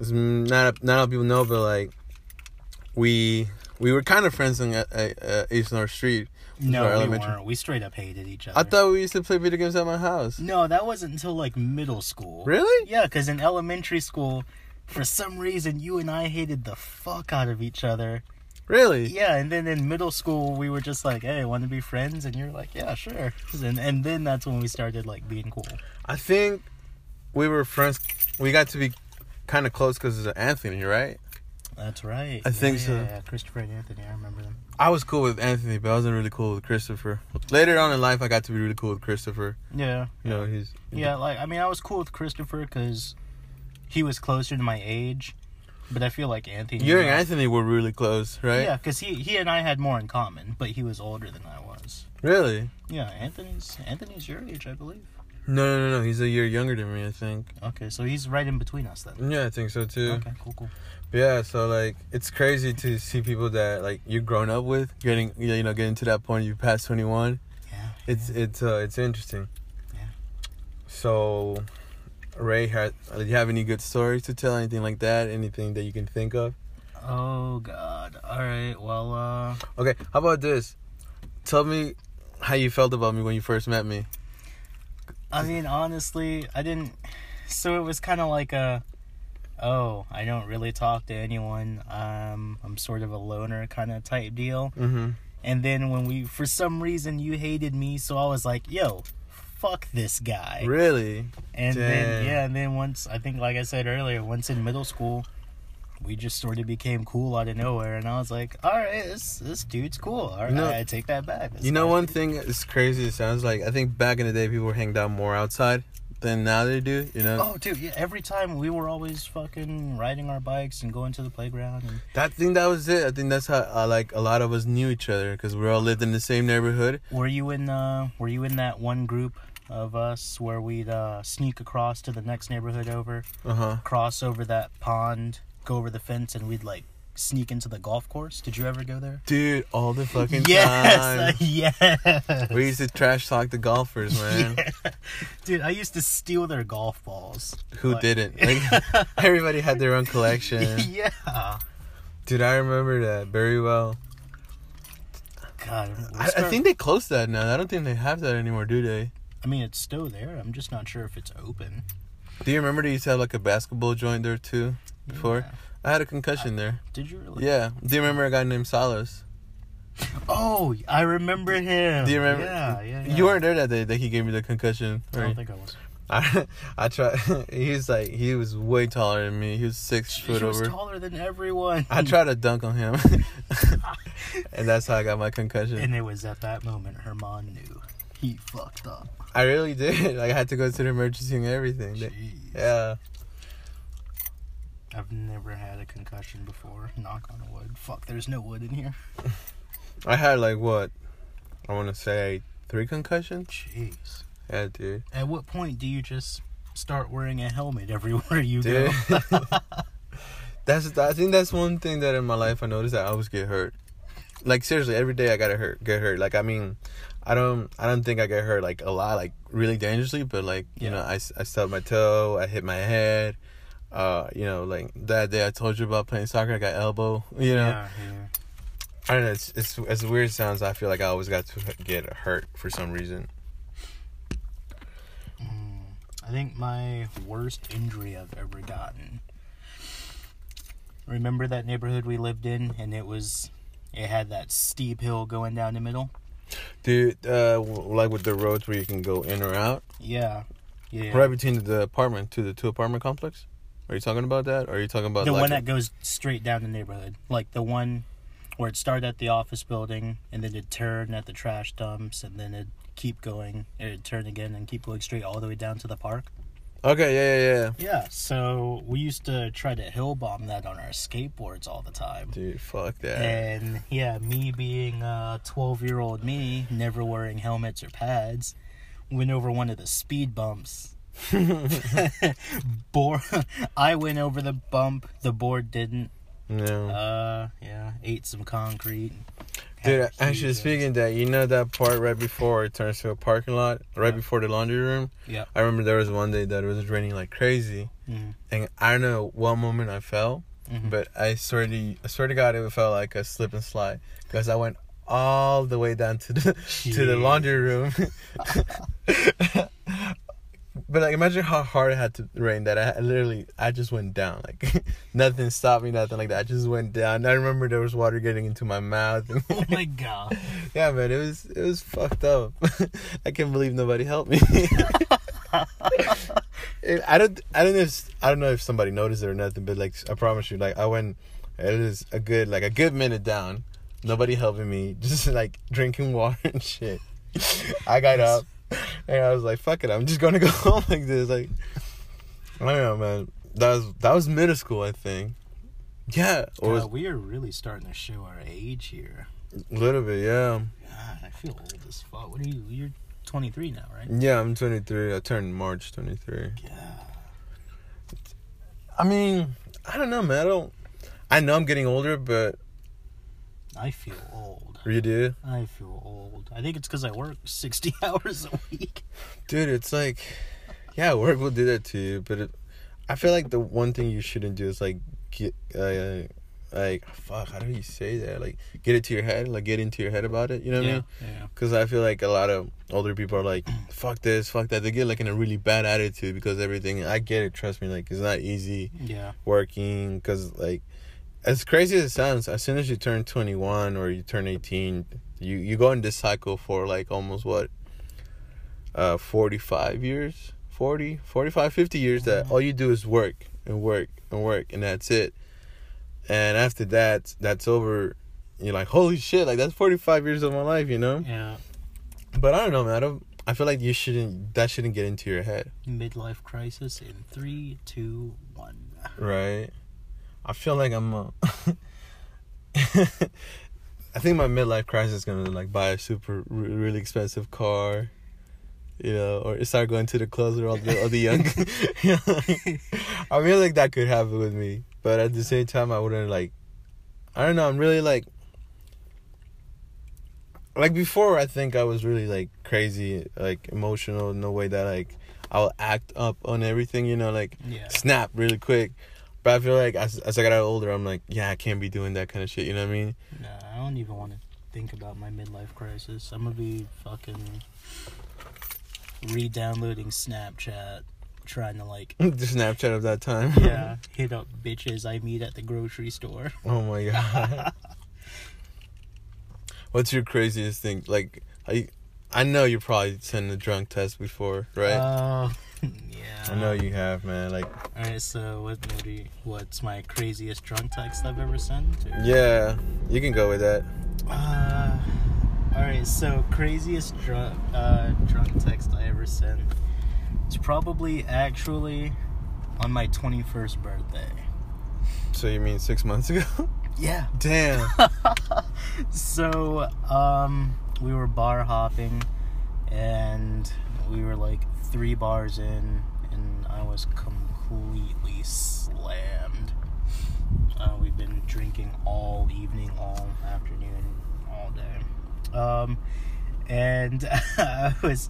It's not not a lot of people know, but like, we we were kind of friends in uh, uh, East North Street. No, we elementary. weren't. We straight up hated each other. I thought we used to play video games at my house. No, that wasn't until like middle school. Really? Yeah, because in elementary school, for some reason, you and I hated the fuck out of each other. Really? Yeah, and then in middle school, we were just like, "Hey, want to be friends?" And you're like, "Yeah, sure." And and then that's when we started like being cool. I think we were friends. We got to be kind of close because of Anthony, right? That's right. I think Yeah, so. Yeah, yeah, Christopher and Anthony, I remember them. I was cool with Anthony, but I wasn't really cool with Christopher. Later on in life, I got to be really cool with Christopher. Yeah. You know, he's Yeah, like I mean, I was cool with Christopher because he was closer to my age, but I feel like Anthony. You and Anthony were really close, right? Yeah, because he he and I had more in common, but he was older than I was. Really? Yeah, Anthony's Anthony's your age, I believe. No, no, no, no. He's a year younger than me, I think. Okay, so he's right in between us then. Yeah, I think so too. Okay, cool, cool. Yeah, so like it's crazy to see people that like you've grown up with getting you know getting to that point you passed twenty one. Yeah. It's it's uh it's interesting. Yeah. So, Ray, had do you have any good stories to tell? Anything like that? Anything that you can think of? Oh God. All right. Well, uh, Okay, how about this? Tell me how you felt about me when you first met me. I mean, honestly, I didn't. So it was kind of like a, oh, I don't really talk to anyone. Um, I'm sort of a loner kind of type deal. Mm-hmm. And then when we, for some reason, you hated me, so I was like, yo, fuck this guy. Really? And Damn. then yeah, and then once I think, like I said earlier, once in middle school, we just sort of became cool out of nowhere, and I was like, all right, this this dude's cool. All right, You know- I take that back. This You know one thing is crazy. It sounds like I think back in the day people were hanged out more outside than now they do. You know. Oh, dude, yeah, every time we were always fucking riding our bikes and going to the playground. And That thing that was it. I think that's how uh, like a lot of us knew each other because we all lived in the same neighborhood. were you in uh were you in that one group of us where we'd uh sneak across to the next neighborhood over, Uh huh. cross over that pond, go over the fence, and we'd like sneak into the golf course? Did you ever go there? Dude, all the fucking Yes, time. yes. We used to trash talk the golfers, man. Yeah. Dude, I used to steal their golf balls. Who Like- didn't? Like everybody had their own collection. yeah. Dude, I remember that very well. God, I, I think they closed that now. I don't think they have that anymore, do they? I mean, it's still there. I'm just not sure if it's open. Do you remember they used to have like a basketball joint there too? Before Yeah. I had a concussion there. Uh, did you really? Yeah. Do you remember a guy named Salas? Oh, I remember him. Do you remember? Yeah, yeah. yeah. You weren't there that day that he gave me the concussion. I don't think I was. I I try. He's like he was way taller than me. He was six She foot was over. taller than everyone. I tried to dunk on him, and that's how I got my concussion. And it was at that moment Herman knew he fucked up. I really did. Like, I had to go to the emergency and everything. Jeez. Yeah. I've never had a concussion before. Knock on wood. Fuck, there's no wood in here. I had like what? I want to say three concussions. Jeez. Yeah, dude. At what point do you just start wearing a helmet everywhere you Dude. go? that's I think that's one thing that in my life I noticed that I always get hurt. Like seriously, every day I gotta hurt, get hurt. Like I mean, I don't, I don't think I get hurt like a lot, like really dangerously. But like you Yeah. know, I, I stubbed my toe, I hit my head. Uh, you know, like that day I told you about playing soccer, I got elbow. You know, Yeah, yeah. I don't know. It's, it's as weird as it sounds. I feel like I always got to get hurt for some reason. Mm, I think my worst injury I've ever gotten. Remember that neighborhood we lived in, and it was, it had that steep hill going down the middle. Dude, uh, like with the roads where you can go in or out, Yeah, yeah. right between the apartment to the two apartment complex. Are you talking about that? Or are you talking about the like one that goes straight down the neighborhood, like the one where it started at the office building, and then it turned at the trash dumps, and then it keep going, and it turn again, and keep going straight all the way down to the park. Okay, yeah, yeah, yeah. Yeah, so we used to try to hill bomb that on our skateboards all the time. Dude, fuck that. And yeah, me being a 12 year old me, never wearing helmets or pads, went over one of the speed bumps. Board, I went over the bump. The board didn't. no. Uh, yeah, ate some concrete. Dude, actually speaking of that, you know that part right before it turns to a parking lot, right Yeah. before the laundry room? Yeah. I remember there was one day that it was raining like crazy, Mhm, and I don't know what moment I fell, mhm. but I swear to, I swear to God, it felt like a slip and slide because I went all the way down to the to the laundry room. but like, imagine how hard it had to rain that I literally I just went down. Like nothing stopped me, nothing like that. I just went down. I remember there was water getting into my mouth. oh my god. yeah, man, it was it was fucked up. I can't believe nobody helped me. It- I don't I don't know if I don't know if somebody noticed it or nothing, but like I promise you, like I went it was a good like a good minute down. Nobody helping me, just like drinking water and shit. I got up and I was like, "Fuck it, I'm just gonna go home like this." Like, I don't know, man. That was that was middle school, I think. Yeah, or was we are really starting to show our age here. a little bit, yeah. God, I feel old as fuck. What are you? You're 23 now, right? Yeah, I'm 23. I turned March 23. Yeah. I mean, I don't know, man. I don't. I know I'm getting older, but I feel old. you do, I feel old. I think it's because I work 60 hours a week. dude. It's like, yeah, work will do that to you, but it, I feel like the one thing you shouldn't do is like get, uh, like, fuck. How do you say that? Like, get it to your head. Like, get into your head about it. You know what I mean? Yeah. Because I feel like a lot of older people are like, fuck this, fuck that. They get like in a really bad attitude because everything. I get it. Trust me. Like, it's not easy. Yeah. working because like as crazy as it sounds as soon as you turn 21 or you turn 18 you you go in this cycle for like almost what? Uh 45 years? 40 45 50 years that all you do is work and work and work and that's it. And after that that's over. You're like holy shit like that's 45 years of my life you know? Yeah. but i don't know man. I don't i feel like you shouldn't that shouldn't get into your head. Midlife crisis in three, two, one. Right. I feel like I'm. Uh, I think my midlife crisis is gonna like buy a super re- really expensive car, you know, or start going to the clubs with all the all the young. you know, I feel like that could happen with me, but at the same time, I wouldn't like. I don't know. I'm really like. Like before, I think I was really like crazy, like emotional in the way that like I'll act up on everything, you know, like Yeah. snap really quick. But I feel like as, as I got older, I'm like, yeah, I can't be doing that kind of shit. You know what I mean? Nah, I don't even want to think about my midlife crisis. I'm gonna be fucking re-downloading Snapchat, trying to like, the Snapchat of that time. yeah, hit up bitches I meet at the grocery store. oh my god. What's your craziest thing? Like, I, I know you probably sent a drunk test before, right? Uh, yeah. I know you have, man. Like, All right. So what? You, what's my craziest drunk text I've ever sent? Or- yeah, you can go with that. Uh, all right. So craziest drunk uh, drunk text I ever sent. It's probably actually on my twenty first birthday. So you mean six months ago? Yeah. Damn. so um we were bar hopping and we were like three bars in and i was completely slammed. Uh, we've been drinking all evening all afternoon all day. Um and i was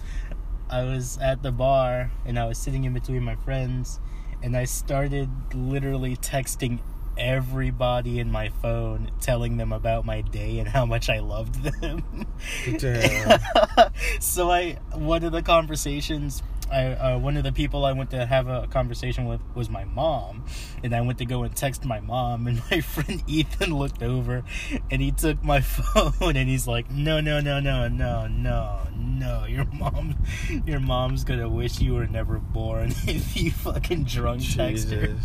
i was at the bar and i was sitting in between my friends and i started literally texting everybody in my phone telling them about my day and how much I loved them. So I one of the conversations I uh, one of the people I went to have a conversation with was my mom, and I went to go and text my mom, and my friend Ethan looked over, and he took my phone, and he's like, "No, no, no, no, no, no, no, your mom, your mom's gonna wish you were never born if you fucking drunk text her."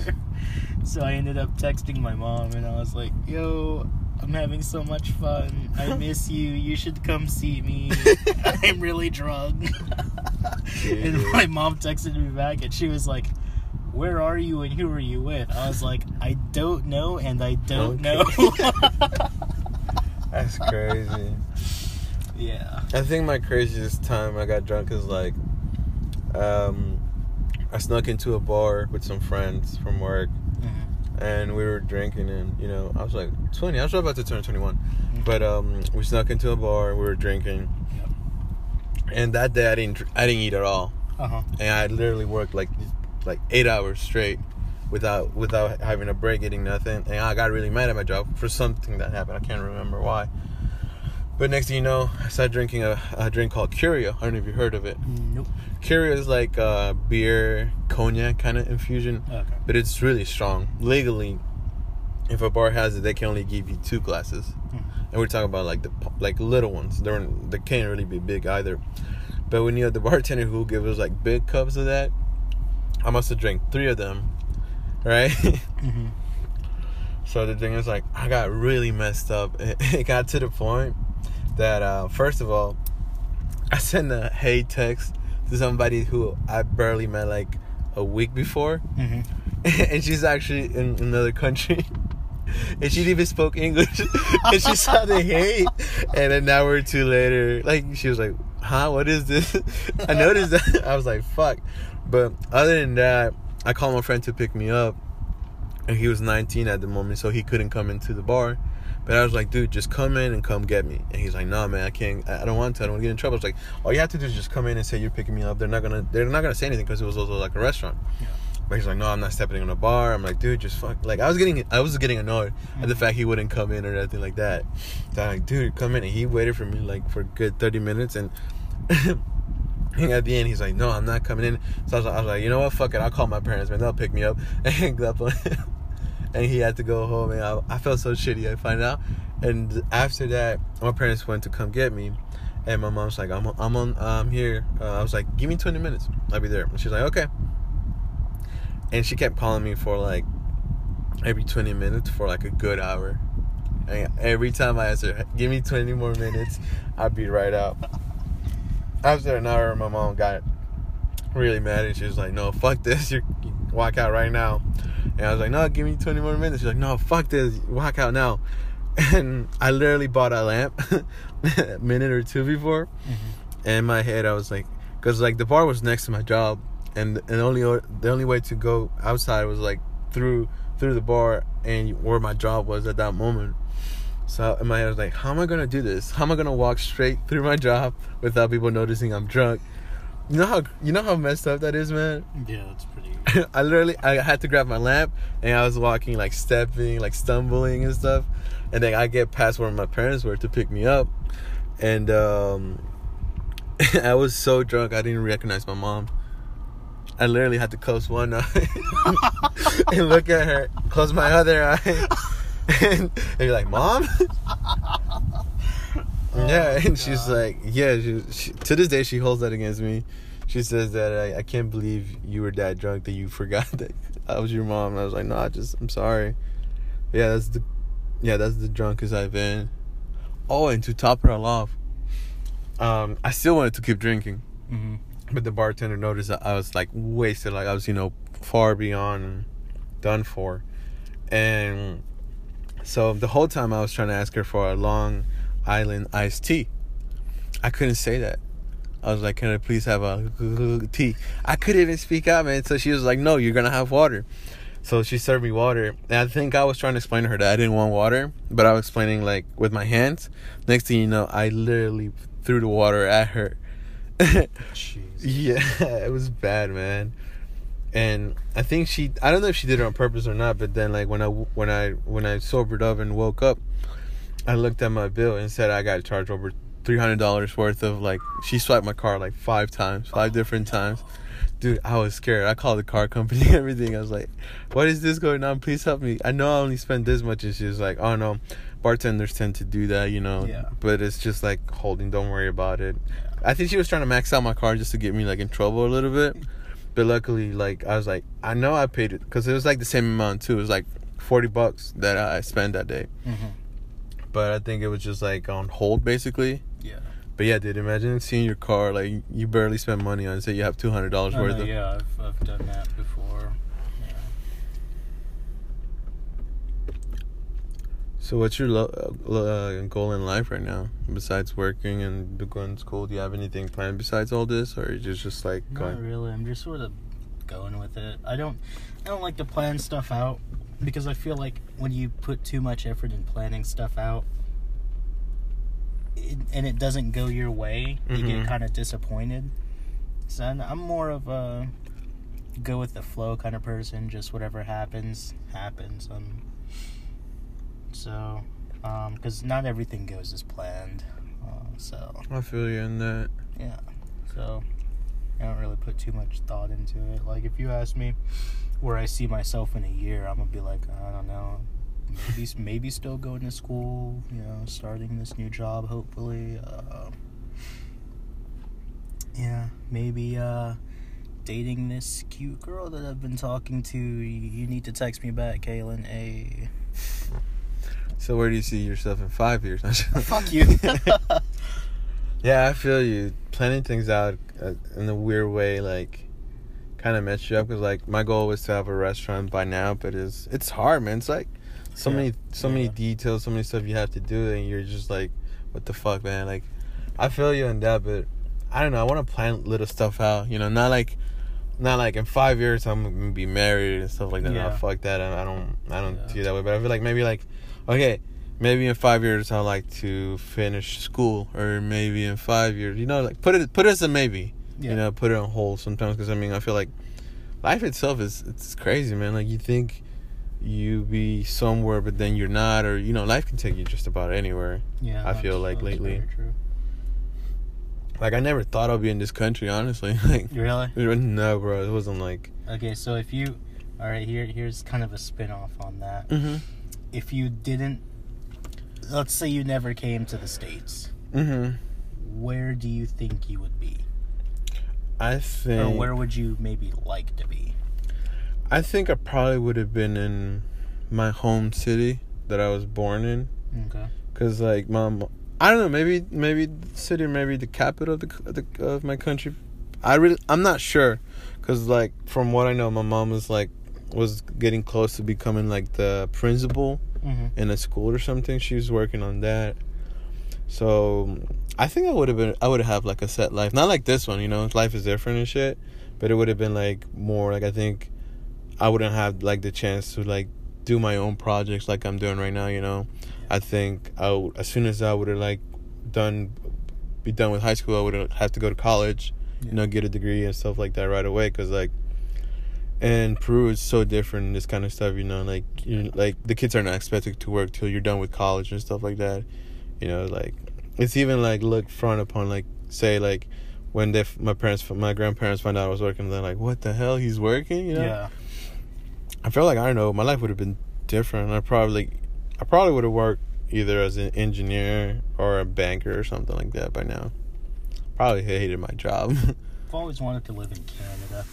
So I ended up texting my mom and I was like, "Yo, I'm having so much fun. I miss you. You should come see me. I'm really drunk." and my mom texted me back and she was like, "Where are you and who are you with?" I was like, "I don't know and I don't Okay. know." That's crazy. yeah. I think my craziest time I got drunk is like, um, I snuck into a bar with some friends from work. And we were drinking, and you know, I was like 20. I was about to turn 21, Mhm. but um, we snuck into a bar. and We were drinking, Yep. and that day I didn't, I didn't eat at all, Uh huh. and I literally worked like, like eight hours straight. Without without having a break, eating nothing, and I got really mad at my job for something that happened. I can't remember why. But next thing you know, I started drinking a, a drink called Curio. I don't know if you heard of it. Nope. Curio is like a beer, cognac kind of infusion, Okay. but it's really strong. Legally, if a bar has it, they can only give you two glasses, Mhm. and we're talking about like the like little ones. They're they can't really be big either. But when you have the bartender who gives us like big cups of that, I must have drank three of them, right? Mhm. So the thing is, like, I got really messed up. It, it got to the point that, uh, first of all, I sent a hey text to somebody who I barely met like a week before, Mhm. and she's actually in another country. And she didn't even spoke English, and she saw the hate. And an hour or two later, like she was like, "Huh? What is this?" I noticed that. I was like, "Fuck!" But other than that, I called my friend to pick me up, and he was 19 at the moment, so he couldn't come into the bar. But I was like, dude, just come in and come get me. And he's like, nah, man, I can't. I don't want to. I don't want to get in trouble. It's like, all you have to do is just come in and say you're picking me up. They're not gonna. They're not gonna say anything because it was also like a restaurant. Yeah. But he's like, no, I'm not stepping in a bar. I'm like, dude, just fuck. Like I was getting, I was getting annoyed at the Mhm. fact he wouldn't come in or anything like that. So I'm like, dude, come in. And he waited for me like for a good 30 minutes and. And at the end, he's like, "No, I'm not coming in." So I was, like, I was like, "You know what? Fuck it. I'll call my parents, man. They'll pick me up." And hang up on him. And he had to go home, and I, I felt so shitty. I find out, and after that, my parents went to come get me, and my mom's like, "I'm, I'm on, I'm here." Uh, I was like, "Give me 20 minutes. I'll be there." And she's like, "Okay." And she kept calling me for like every 20 minutes for like a good hour. And every time I answer, "Give me 20 more minutes," I'd be right out after an hour, my mom got really mad and she was like, "No, fuck this! You walk out right now." And I was like, "No, give me 20 more minutes." She's like, "No, fuck this! Walk out now!" And I literally bought a lamp a minute or two before. Mhm. And in my head, I was like, because like the bar was next to my job, and and only the only way to go outside was like through through the bar and where my job was at that moment. So in my head, I was like, how am I gonna do this? How am I gonna walk straight through my job without people noticing I'm drunk? You know how you know how messed up that is, man. Yeah, that's pretty. I literally I had to grab my lamp and I was walking like stepping, like stumbling and stuff. And then I get past where my parents were to pick me up. And um I was so drunk I didn't recognize my mom. I literally had to close one eye and look at her, close my other eye, and, and be like, "Mom." Yeah, Oh, and she's like, yeah, she, she, to this day she holds that against me. She says that I, I can't believe you were that drunk that you forgot that I was your mom. And I was like, no, I just I'm sorry. Yeah, that's the yeah that's the drunkest I've been. Oh, and to top it all off, um, I still wanted to keep drinking, Mhm. but the bartender noticed that I was like wasted, like I was you know far beyond done for, and so the whole time I was trying to ask her for a Long Island iced tea. I couldn't say that. I was like, "Can I please have a tea?" I couldn't even speak out, man. So she was like, "No, you're gonna have water." So she served me water, and I think I was trying to explain to her that I didn't want water, but I was explaining like with my hands. Next thing you know, I literally threw the water at her. Jesus. Yeah, it was bad, man. And I think she I don't know if she did it on purpose or not, but then like when I when I when I sobered up and woke up, I looked at my bill and said I got charged over $300 worth of like she swiped my car like 5 times, 5 different times. Dude, I was scared. I called the car company everything. I was like, "What is this going on? Please help me. I know I only spent this much." And she was like, "Oh no, bartenders tend to do that, you know. Yeah. But it's just like holding. Don't worry about it." I think she was trying to max out my car just to get me like in trouble a little bit. But luckily, like I was like, I know I paid it because it was like the same amount too. It was like forty bucks that I spent that day. Mhm. But I think it was just like on hold basically. Yeah. But yeah, dude, imagine seeing your car like you barely spend money on. it, Say you have two hundred dollars worth no, of. yeah, I've I've done that before. Yeah. So what's your lo- uh, goal in life right now besides working and going to school? Do you have anything planned besides all this, or you just just like Not going? really. I'm just sort of going with it. I don't I don't like to plan stuff out because I feel like when you put too much effort in planning stuff out it, and it doesn't go your way, you Mhm. get kind of disappointed. So I'm- more of a go with the flow kind of person. Just whatever happens, happens. Um, so, because not everything goes as planned. Uh, so I feel you in that. yeah. So I don't really put too much thought into it. Like if you ask me where I see myself in a year, I'm gonna be like, I don't know. Maybe maybe still going to school, you know, starting this new job hopefully. Uh, yeah, maybe uh dating this cute girl that I've been talking to. You, need to text me back, Kaylin. A So where do you see yourself in five years? fuck you. yeah, I feel you. Planning things out uh, in a weird way, like, kind of messed you up. Cause like my goal was to have a restaurant by now, but it's it's hard, man. It's like so Yeah. many so many details, so many stuff you have to do, and you're just like, what the fuck, man? Like, I feel you in that, but I don't know. I want to plan little stuff out. You know, not like. Not like in five years I'm gonna be married and stuff like that. No, fuck that. I, I don't. I don't Yeah. see it that way. But I feel like maybe like, okay, maybe in five years I'd like to finish school, or maybe in five years, you know, like put it put it as a maybe. Yeah. You know, put it on hold sometimes because I mean I feel like life itself is it's crazy, man. Like you think you be somewhere, but then you're not, or you know, life can take you just about anywhere. yeah, I feel like lately. Like I never thought I'd be in this country, honestly. Like Really? no, bro, it wasn't like. Okay, so if you, all right, here here's kind of a spin off on that. Mm-hmm. If you didn't, let's say you never came to the states, Mm-hmm. where do you think you would be, I or where would you maybe like to be? I think I probably would have been in my home city that I was born in. Okay. Cause like mom, I don't know, maybe maybe the city, maybe the capital of the, of the of my country. I really, I'm not sure, cause like from what I know, my mom was like was getting close to becoming like the principal Mm-hmm. in a school or something. She was working on that. So I think I would have been, I would have like a set life, not like this one, you know. Life is different and shit, but it would have been like more like I think I wouldn't have like the chance to like do my own projects like I'm doing right now, you know. I think I would, as soon as I would have like done be done with high school, I would have to go to college, Yeah. you know, get a degree and stuff like that right away cuz like and Peru is so different this kind of stuff, you know, like you like the kids are not expected to work till you're done with college and stuff like that. You know, like it's even like looked frowned upon like say like when they my parents my grandparents found out I was working they're like what the hell he's working, you know? Yeah. I feel like I don't know, my life would have been different. I probably I probably would have worked either as an engineer or a banker or something like that by now. Probably hated my job. I've always wanted to live in Canada.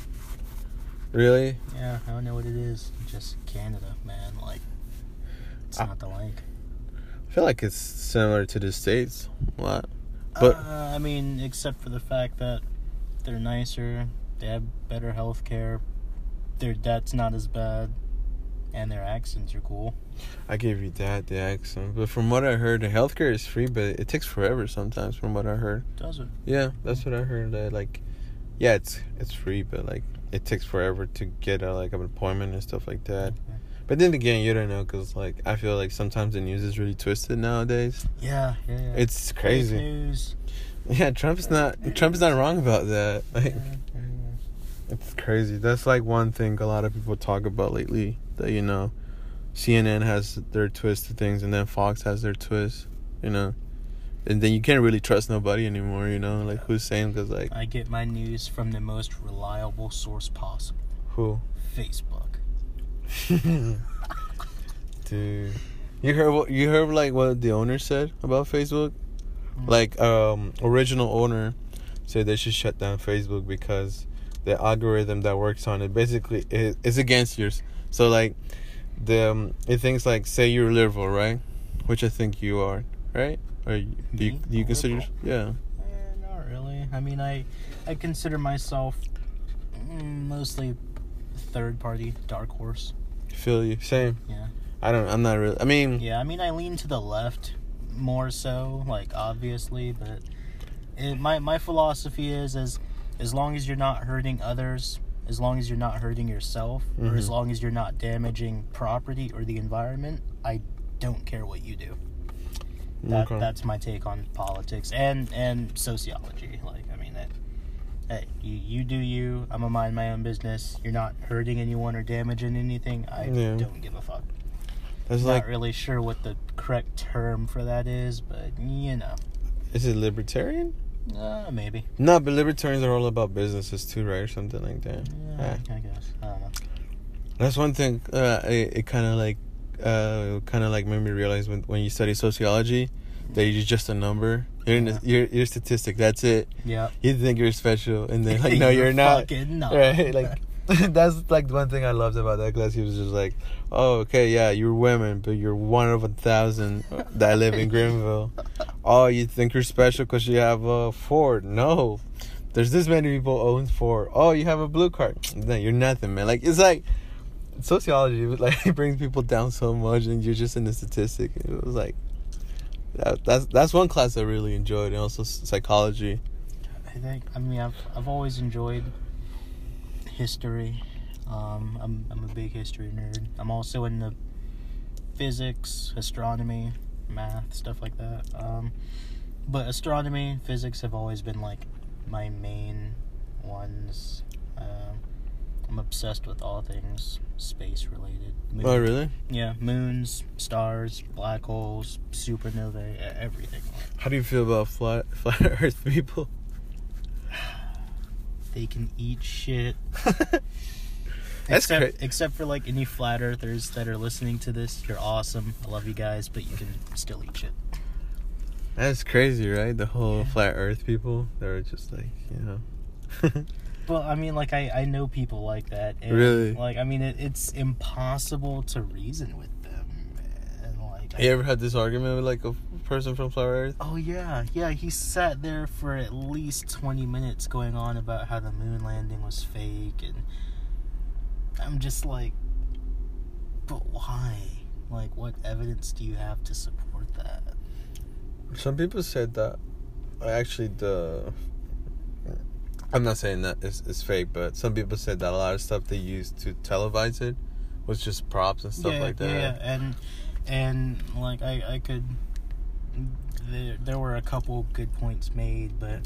really? Yeah, I don't know what it is. Just Canada, man. Like, it's I- not the like. I feel like it's similar to the states a lot. But- uh, I mean, except for the fact that they're nicer, they have better health care, their debt's not as bad, and their accents are cool. I gave you that the accent, but from what I heard, the healthcare is free, but it takes forever sometimes. From what I heard, Does it? yeah, that's what I heard. That like, yeah, it's it's free, but like it takes forever to get a, like an appointment and stuff like that. But then again, you don't know because like I feel like sometimes the news is really twisted nowadays. Yeah, yeah, yeah. It's Fake crazy. news. Yeah, Trump's not Trump's not wrong about that. Like it's crazy. That's like one thing a lot of people talk about lately. That you know, CNN has their twist to things, and then Fox has their twist. You know, and then you can't really trust nobody anymore. You know, like who's saying because like I get my news from the most reliable source possible who. Facebook. Dude, you heard what you heard like what the owner said about Facebook? Mm. Like um original owner said they should shut down Facebook because the algorithm that works on it basically is, is against yours. So like the um, it thinks like say you're liberal, right? Which I think you are, right? Or do you do you consider liberal? yeah. Eh, not really. I mean, I I consider myself mm, mostly third party, dark horse. Feel you. Same. Yeah. I don't I'm not really I mean Yeah, I mean, I lean to the left more so, like obviously, but it, my my philosophy is as as long as you're not hurting others, as long as you're not hurting yourself, or as Mhm. long as you're not damaging property or the environment, I don't care what you do. That okay. that's my take on politics and and sociology. Like, I mean, it, hey, you you do you. I'm gonna mind my own business. You're not hurting anyone or damaging anything. I Yeah. don't give a fuck. That's Not like really sure what the correct term for that is, but you know, is it libertarian? uh, maybe. No, but libertarians are all about businesses too, right? Or something like that. Yeah, I guess. I don't know. That's one thing. Uh, it it kind of like, uh, kind of like made me realize when when you study sociology, that you're just a number. You're in Yeah. a, you're you're statistic. That's it. Yeah. You think you're special, and then like no, you're, not. Fucking not. Right? Like that's like one thing I loved about that class. He was just like, oh, okay, yeah, you're women, but you're one of a thousand that live in Greenville. Oh, you think you're special because you have a Ford? No. There's this many people own Ford. Oh, you have a blue card. No, you're nothing, man. Like it's like sociology. Like it brings people down so much, and you're just in the statistic. It was like that, that's that's one class I really enjoyed, and also psychology. I think. I mean, I've I've always enjoyed history. Um, I'm I'm a big history nerd. I'm also in the physics, astronomy, math, stuff like that. Um, but astronomy, and physics have always been like my main ones. Um, I'm obsessed with all things space related. Moon- Oh, really? Yeah, moons, stars, black holes, supernovae, everything. How do you feel about flat flat Earth people? They can eat shit. That's except, cra- except for like any flat earthers that are listening to this, you're awesome. I love you guys, but you can still eat shit. That's crazy, right? The whole Yeah. flat Earth people. They're just like, you know. But I mean, like I, I know people like that. And, Really? Like I mean, it, it's impossible to reason with them. And like, you ever had this argument with like a person from flat Earth? oh yeah, yeah. He sat there for at least twenty minutes going on about how the moon landing was fake, and I'm just like, but why? Like, what evidence do you have to support that? Some people said that I actually the I'm not saying that it's, it's fake, but some people said that a lot of stuff they used to televise it was just props and stuff yeah, like that. Yeah, yeah, and and like I I could there there were a couple good points made, but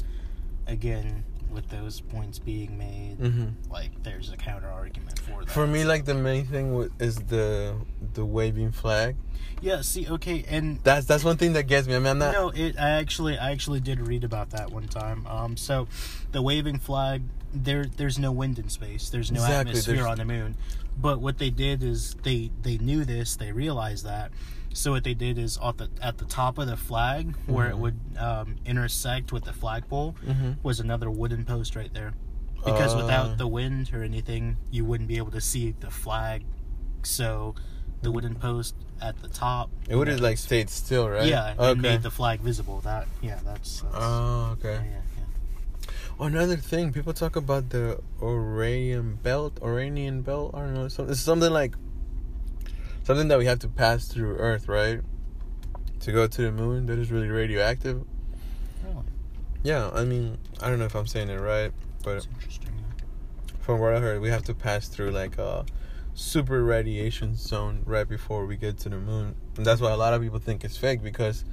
again, with those points being made, hmm like there's a counter argument for that. For me, like the main thing is the the waving flag. yeah, see, okay, and That's that's one thing that gets me. I mean, I'm not. no, it I actually I actually did read about that one time. Um, so the waving flag, there there's no wind in space. There's no Exactly, atmosphere there's- on the moon. But what they did is they they knew this. They realized that. So what they did is at the at the top of the flag, where it Mhm. would um, intersect with the flagpole, Mm-hmm. was another wooden post right there. Because Uh. without the wind or anything, you wouldn't be able to see the flag. So the wooden post at the top. It would have like stayed still, right? Yeah, it Okay. made the flag visible. That yeah, that's, that's Oh, yeah, okay. yeah, yeah. Oh, another thing, people talk about the Orion belt, Oranian belt. I don't know. Some, it's something like something that we have to pass through Earth, right? To go to the moon. That is really radioactive. Really, Yeah, I mean, I don't know if I'm saying it right, but from what I heard, we have to pass through like a super radiation zone right before we get to the moon, and that's why a lot of people think it's fake because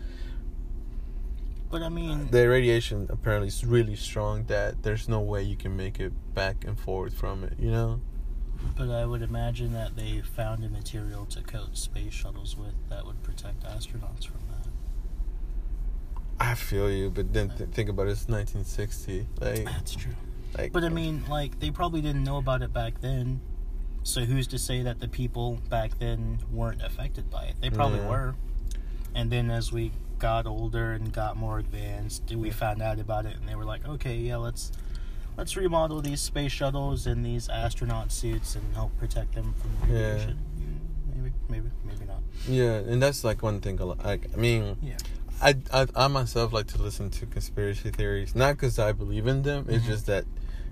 But I mean, the radiation apparently is really strong that there's no way you can make it back and forth from it. You know? But I would imagine that they found a material to coat space shuttles with that would protect astronauts from that. I feel you, but then th- think about it, it's 1960. Like, That's true. like. But I mean, like they probably didn't know about it back then. So who's to say that the people back then weren't affected by it? They probably Yeah. were. And then as we got older and got more advanced, we found out about it and they were like, "Okay, yeah, let's let's remodel these space shuttles and these astronaut suits and help protect them from Yeah. radiation." Mm, Maybe, maybe, maybe not. yeah, and that's like one thing. Like, I mean, Yeah. I, I I myself like to listen to conspiracy theories, not because I believe in them. It's Mhm. just that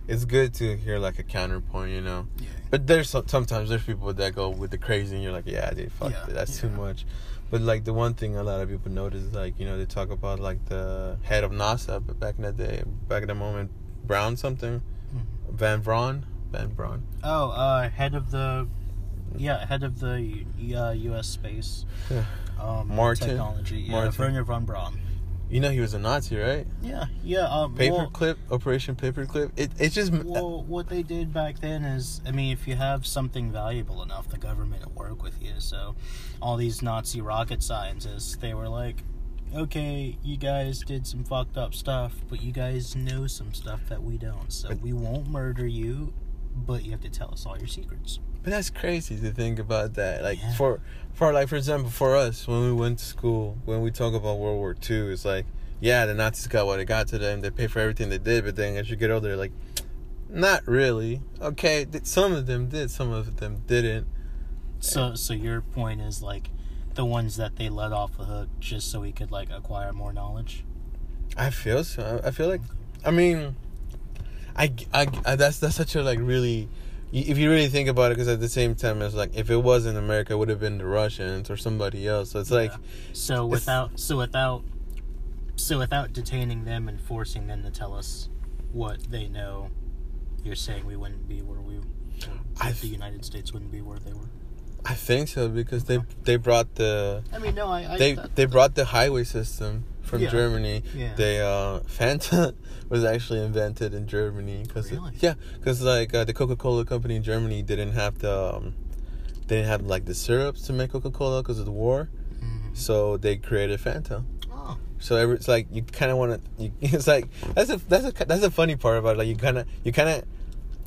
it's good to hear like a counterpoint, you know. Yeah. But there's some, sometimes there's people that go with the crazy, and you're like, yeah, dude, fuck, Yeah, it, that's too much. But like the one thing a lot of people notice is like you know they talk about like the head of NASA, but back in the day, back in the moment, Brown something, Mhm. Van Braun, Van Braun. Oh, uh, head of the, yeah, head of the uh, U.S. space Yeah. um, Martin. technology. Yeah, Martin. Werner von Braun. You know he was a Nazi, right? Yeah, yeah. Um, well, Paperclip, Operation Paperclip. It it's just well, what they did back then is, I mean, if you have something valuable enough, the government will work with you. So, all these Nazi rocket scientists, they were like, okay, you guys did some fucked up stuff, but you guys know some stuff that we don't. So, But- we won't murder you, but you have to tell us all your secrets. But that's crazy to think about that. Like Yeah. for for like for example, for us when we went to school, when we talk about World War Two, it's like, yeah, the Nazis got what they got to them. They pay for everything they did, but then as you get older, like, not really. Okay, some of them did, some of them didn't. So, so your point is like the ones that they let off the hook just so he could like acquire more knowledge. I feel so. I feel like, I mean, I, I, I that's that's such a like really, if you really think about it, because at the same time, it's like if it wasn't America, it would have been the Russians or somebody else. So it's like. Yeah. so without so without so without detaining them and forcing them to tell us what they know, you're saying we wouldn't be where we, I the United States wouldn't be where they were. I think so because they they brought the I mean, no, I, I they that- they brought the highway system from Yeah. Germany. Yeah. They uh Fanta was actually invented in Germany because Really? yeah because like uh, the Coca Cola company in Germany didn't have the um, they didn't have like the syrups to make Coca Cola because of the war, Mhm. so they created Fanta. Oh, So every, it's like you kind of want to. It's like that's a that's a that's a funny part about it. Like you kind of you kind of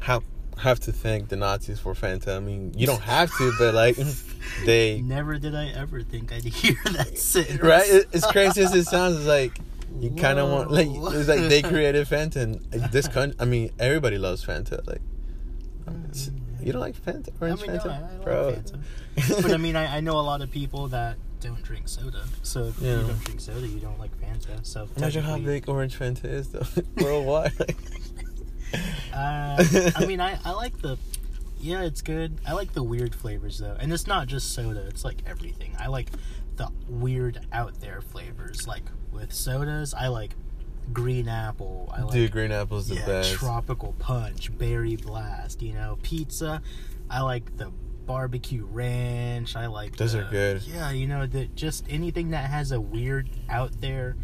have have to thank the Nazis for Fanta. I mean, you don't have to, but like they never did I ever think I'd hear that sentence. right. It, it's crazy as it sounds. It's like you kind of want like it's like they created Fanta. And this country, I mean, everybody loves Fanta. Like it's- you don't like Fanta, I orange mean, no, Fanta, I, I like bro. Fanta. but I mean, I, I know a lot of people that don't drink soda. So if Yeah. you don't drink soda, you don't like Fanta. So Imagine how big orange Fanta is though worldwide. Uh, I mean, I, I like the. Yeah, it's good. I like the weird flavors though, and it's not just soda. It's like everything. I like the weird out there flavors. Like with sodas, I like green apple. I like Dude, green apple's the yeah, best. tropical punch, berry blast. You know, pizza. I like the barbecue ranch. I like Those the- are good. Yeah, you know that just anything that has a weird out there,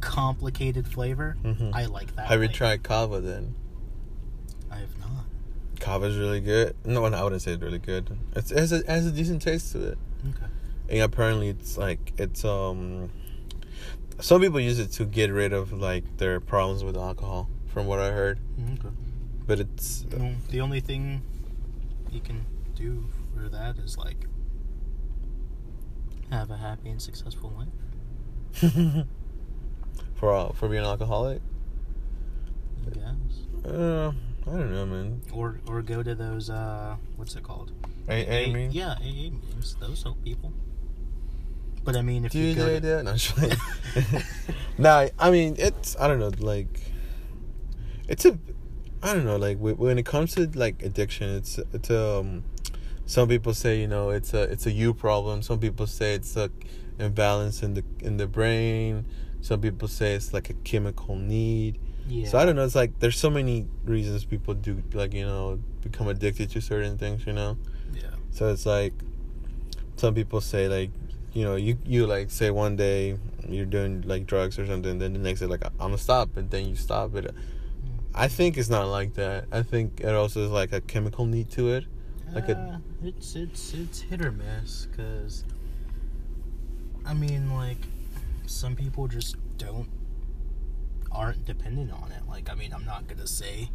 complicated flavor. Mhm. I like that. Have you tried kava then? I have not. Kava's really good. No, I wouldn't say it's really good. It's, it has a, it has a decent taste to it. Okay. And apparently, it's like it's um. Some people use it to get rid of like their problems with alcohol, from what I heard. Okay. But it's Well, the only thing you can do for that is like have a happy and successful life. for uh, for being an alcoholic. Guess. Uh, I don't know, man. Or or go to those uh what's it called? A- A- meeting? Yeah, AA meetings. Those help people. But I mean, if Do you you go do to, that? No, I'm just playing. nah, I mean it's I don't know, like it's a I don't know, like wh- when it comes to like addiction, it's it's um some people say you know it's a it's a you problem. Some people say it's a imbalance in the in the brain. Some people say it's like a chemical need. Yeah, So I don't know. It's like there's so many reasons people do like you know become addicted to certain things. You know. yeah, So it's like some people say like you know you you like say one day you're doing like drugs or something, then the next day like I'm gonna stop, and then you stop it. I think it's not like that. I think it also is like a chemical need to it. like a- Uh, it's it's it's hit or miss because I mean, like some people just don't aren't dependent on it. Like, I mean, I'm not gonna say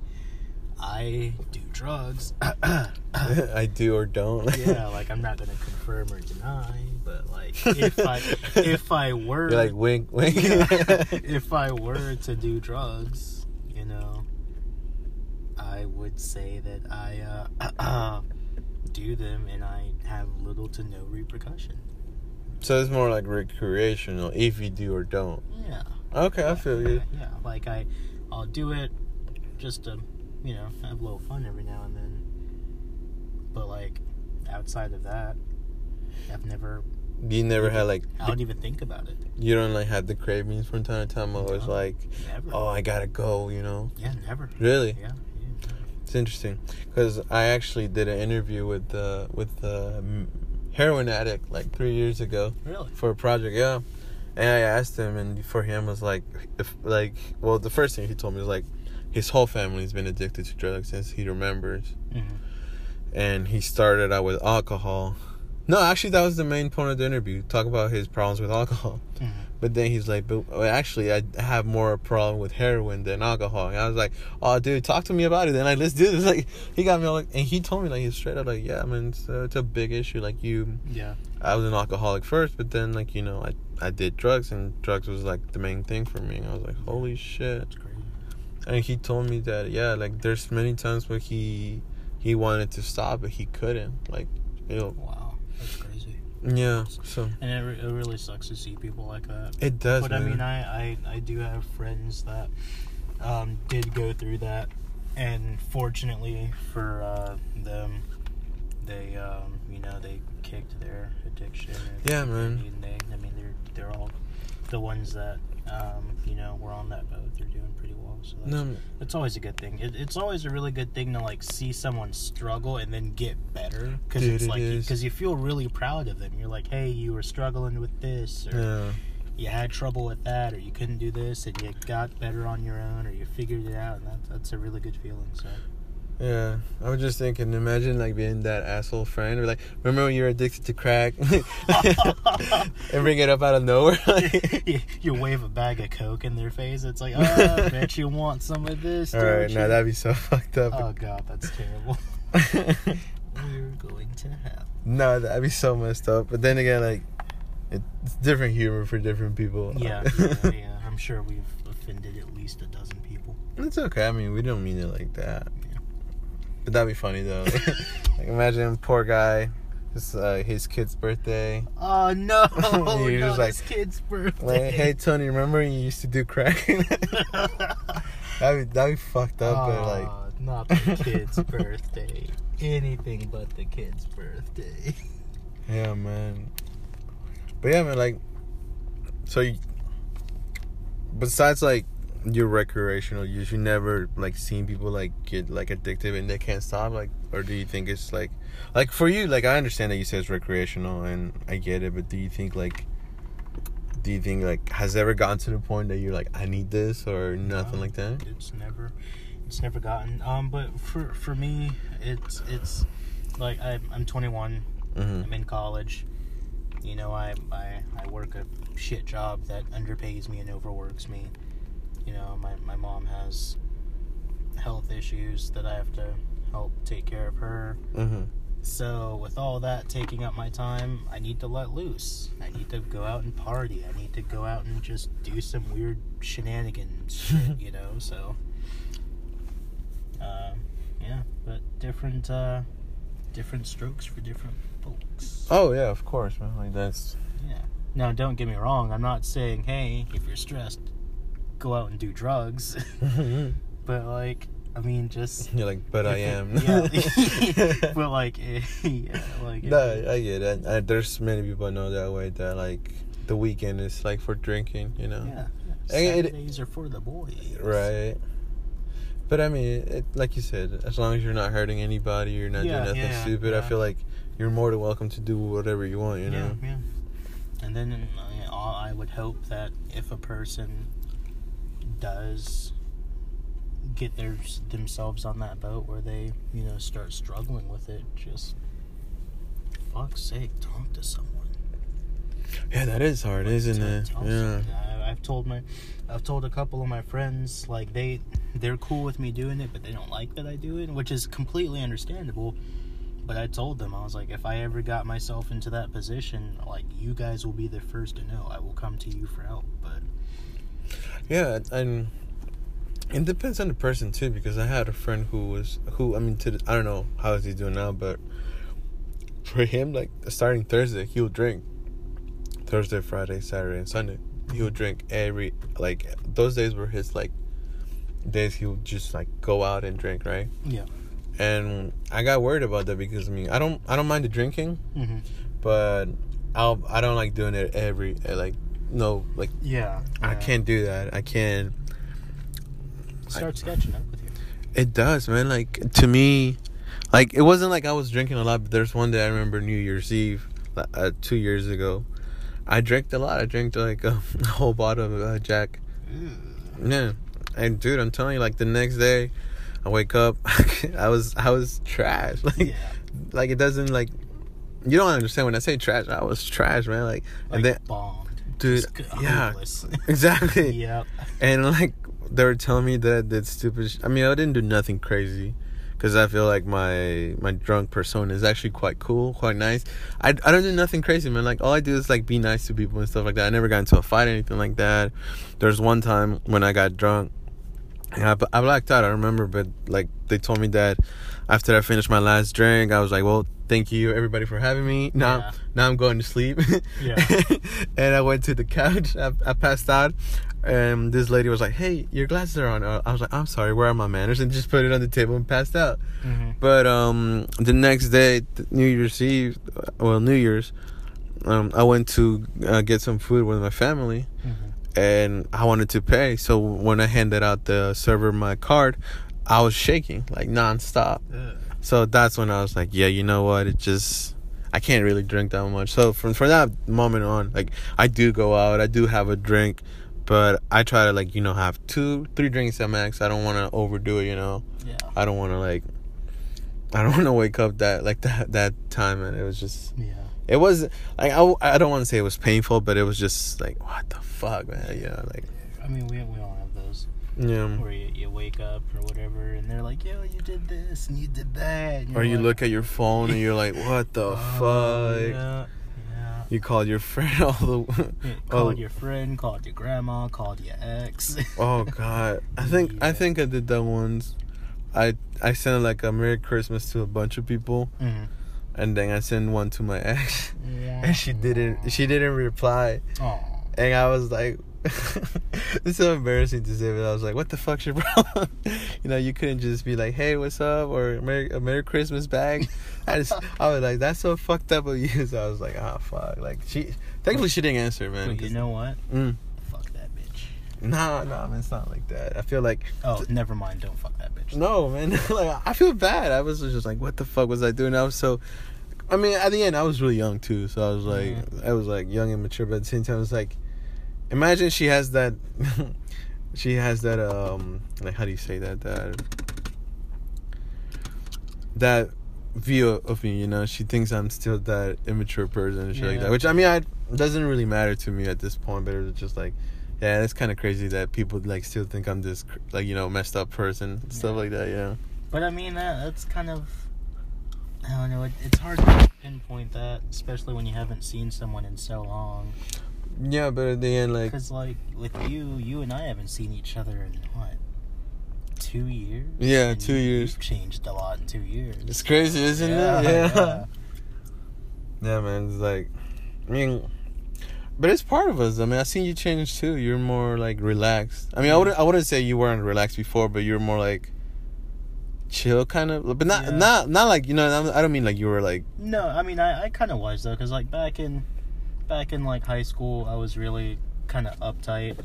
I do drugs. I do or don't. yeah, like I'm not gonna confirm or deny, but like if I if I were You're like wink, wink. if I were to do drugs, you know, I would say that I uh, do them and I have little to no repercussion. so it's more like recreational if you do or don't. Yeah. Okay, I feel you. Yeah, like I, I'll do it just to, you know, have a little fun every now and then. But like, outside of that, I've never. You never had like I don't even think about it. you don't like have the cravings from time to time. Always No. like, Never. oh, I gotta go. You know. Yeah, never. Really? Yeah. yeah. It's interesting because I actually did an interview with uh, with uh, heroin addict like three years ago Really? for a project. Yeah, and I asked him, and for him was like, if like, well, the first thing he told me was like, his whole family's been addicted to drugs since he remembers, Mm-hmm. and he started out with alcohol. No, actually, that was the main point of the interview. Talk about his problems with alcohol. Mm-hmm. But then he's like, but actually, I have more problem with heroin than alcohol. And I was like, oh, dude, talk to me about it. Then like, let's do this. Like, he got me all like, and he told me like, he's straight up like, yeah, man, it's, uh, it's a big issue. Like you, Yeah. I was an alcoholic first, but then like you know, I I did drugs, and drugs was like the main thing for me. And I was like, holy shit. That's crazy. And he told me that yeah, like there's many times where he he wanted to stop, but he couldn't. Like, know, Wow. That's crazy. yeah. So And it, re- it really sucks to see people like that. it does. but I mean, I, I, I do have friends that um, did go through that, and fortunately for uh, them, they um, you know they kicked their addiction. Yeah, man. They, I mean, they're they're all the ones that um, you know were on that boat. They're doing pretty well. So that's, no, it's always a good thing. It, it's always a really good thing to like see someone struggle and then get better because it's it like because you feel really proud of them. You're like, hey, you were struggling with this, or yeah. you had trouble with that, or you couldn't do this, and you got better on your own, or you figured it out, and that, that's a really good feeling. So Yeah, I was just thinking. Imagine like being that asshole friend, or like, remember when you were addicted to crack, and bring it up out of nowhere. you, you wave a bag of coke in their face. It's like, oh, I bet you want some of this. All right, now that'd be so fucked up. Oh god, that's terrible. We're going to hell. no, that'd be so messed up. But then again, like, it's different humor for different people. Yeah, yeah, yeah. I'm sure we've offended at least a dozen people. it's okay. I mean, we don't mean it like that. But that'd be funny though. like, imagine poor guy, it's uh, his kid's birthday. Oh no! He no, was like- this kid's birthday. Like, hey Tony, remember you used to do crack? that'd be that'd be fucked up. but like, not the kid's birthday. Anything but the kid's birthday. Yeah, man. But yeah, man, like, so you, besides like your recreational use, you never like seen people like get like addicted and they can't stop, like, or do you think it's like, like for you, like I understand that you say it's recreational and I get it, but do you think like, do you think like has ever gotten to the point that you're like I need this or nothing No, like that? It's never, it's never gotten. Um, but for for me, it's it's like I, I'm 21. Mm-hmm. I'm in college. You know, I, I I work a shit job that underpays me and overworks me. You know, my my mom has health issues that I have to help take care of her. Mm-hmm. So, with all that taking up my time, I need to let loose. I need to go out and party. I need to go out and just do some weird shenanigans, shit, you know? So, uh, yeah, but different, uh, different strokes for different folks. Oh yeah, of course, man. Like that's Yeah. Now, don't get me wrong. I'm not saying, hey, if you're stressed, go out and do drugs. but, like, I mean, just. you're like, but I am. yeah. but, like, yeah, like. no, I get it. I, there's many people I know that way. That like the weekend is like for drinking, you know. Yeah. And it- Saturdays are for the boys. Right. But I mean, it, like you said, as long as you're not hurting anybody, you're not Yeah, doing nothing yeah, stupid. I feel like you're more than welcome to do whatever you want. You know. Yeah, yeah. And then uh, I would hope that if a person does get their, themselves on that boat where they, you know, start struggling with it, just fuck's sake, talk to someone. Yeah, that is hard, isn't Tell- it? Yeah. I, I've told my, I've told a couple of my friends like they, they're cool with me doing it, but they don't like that I do it, which is completely understandable. But I told them I was like, if I ever got myself into that position, like you guys will be the first to know. I will come to you for help. Yeah, and it depends on the person too. Because I had a friend who was who I mean, to the, I don't know how is he doing now, but for him, like starting Thursday, he would drink. Thursday, Friday, Saturday, and Sunday, he would drink every like those days were his like days. He would just like go out and drink, right? yeah, And I got worried about that because I mean, I don't I don't mind the drinking, mm-hmm. but I'll I don't like doing it every like no like yeah, I yeah. can't do that. I can't. start sketching up with you. It does, man. Like to me, like it wasn't like I was drinking a lot. But there's one day I remember New Year's Eve, uh, two years ago. I drank a lot. I drank like a, whole bottle of uh, Jack. Yeah, and dude, I'm telling you, like the next day, I wake up, I was I was trash. Like Yeah, like it doesn't like you don't understand when I say trash. I was trash, man. Like, like and then bombed. Dude, yeah, exactly. yep. And like they were telling me that that stupid. Sh- I mean, I didn't do nothing crazy, because I feel like my my drunk persona is actually quite cool, quite nice. I, I don't do nothing crazy, man. Like all I do is like be nice to people and stuff like that. I never got into a fight or anything like that. There's one time when I got drunk. And I, I blacked out. I remember, but like they told me that after I finished my last drink, I was like, "Well, thank you everybody for having me." Now, Yeah. now I'm going to sleep. Yeah. and I went to the couch. I, I passed out, and this lady was like, "Hey, your glasses are on." I was like, "I'm sorry, where are my manners?" And just put it on the table and passed out. Mm-hmm. But um, the next day, New Year's Eve, well, New Year's, um, I went to uh, get some food with my family, Mm-hmm. and I wanted to pay. So when I handed out the server my card, I was shaking like nonstop. So that's when I was like, yeah, you know what? It just I can't really drink that much. So from from that moment on, like I do go out, I do have a drink, but I try to like you know have two, three drinks at max. I don't want to overdo it. You know, Yeah. I don't want to like. I don't want to wake up that like that that time, and it was just Yeah. it was like I, I don't want to say it was painful, but it was just like what the fuck, man. You know, like I mean, we we all yeah. where you, you wake up or whatever, and they're like, "Yo, you did this and you did that." Or you like, look at your phone and you're like, what the "Oh, fuck? Yeah. Yeah. You called your friend all the. Yeah, Oh. Called your friend, called your grandma, called your ex. Oh God! I think I think I did that once. I I sent like a Merry Christmas to a bunch of people, Mhm. and then I sent one to my ex, and she didn't she didn't reply, Aw. and I was like, it's so embarrassing to say, but I was like, what the fuck's your problem? you know, you couldn't just be like, hey, what's up, or Merry, a Merry Christmas bag. I just I was like, that's so fucked up of you. So I was like, ah, fuck. Like she, thankfully she didn't answer, man. But you know what? Mm. Fuck that bitch. Nah, nah, man, it's not like that. I feel like Oh, never mind. Don't fuck that bitch. No, man. like I feel bad. I was just like, what the fuck was I doing? I was so. I mean, at the end, I was really young too, so I was like, I was like young and mature, but at the same time, it's like, imagine she has that, she has that um, like how do you say that that that view of me, you know? She thinks I'm still that immature person and shit like that, which I mean, I doesn't really matter to me at this point, but it was just like. Yeah, it's kind of crazy that people like still think I'm this like you know messed up person, stuff like that. Yeah. But I mean, that, that's kind of I don't know. It, it's hard to pinpoint that, especially when you haven't seen someone in so long. Yeah, but at the end, like, Because like with you, you and I haven't seen each other in what two years? Yeah, And two you- years. Changed a lot in two years. it's crazy, isn't Yeah, it? Yeah. yeah. Yeah, man. It's like, I mean, but it's part of us. I mean, I seen you change too. You're more like relaxed. I mean, I wouldn't, I wouldn't say you weren't relaxed before, but you're more like chill, kind of. But not, Yeah. not, not like you know. I don't mean like you were like, No, I mean I, I kind of was though, because like back in back in like high school, I was really kind of uptight,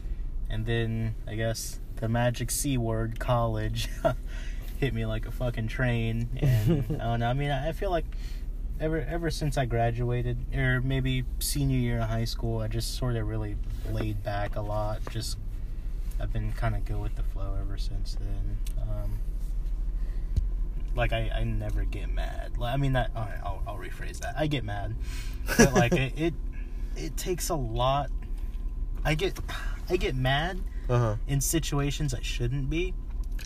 and then I guess the magic c word, college, hit me like a fucking train, and I don't know. I mean, I feel like ever ever since I graduated, or maybe senior year of high school, I just sort of really laid back a lot. Just I've been kind of go with the flow ever since then. Um, like I, I never get mad. Like, I mean that. All right, I'll, I'll rephrase that. I get mad, but like it, it, it takes a lot. I get, I get mad uh huh. in situations I shouldn't be,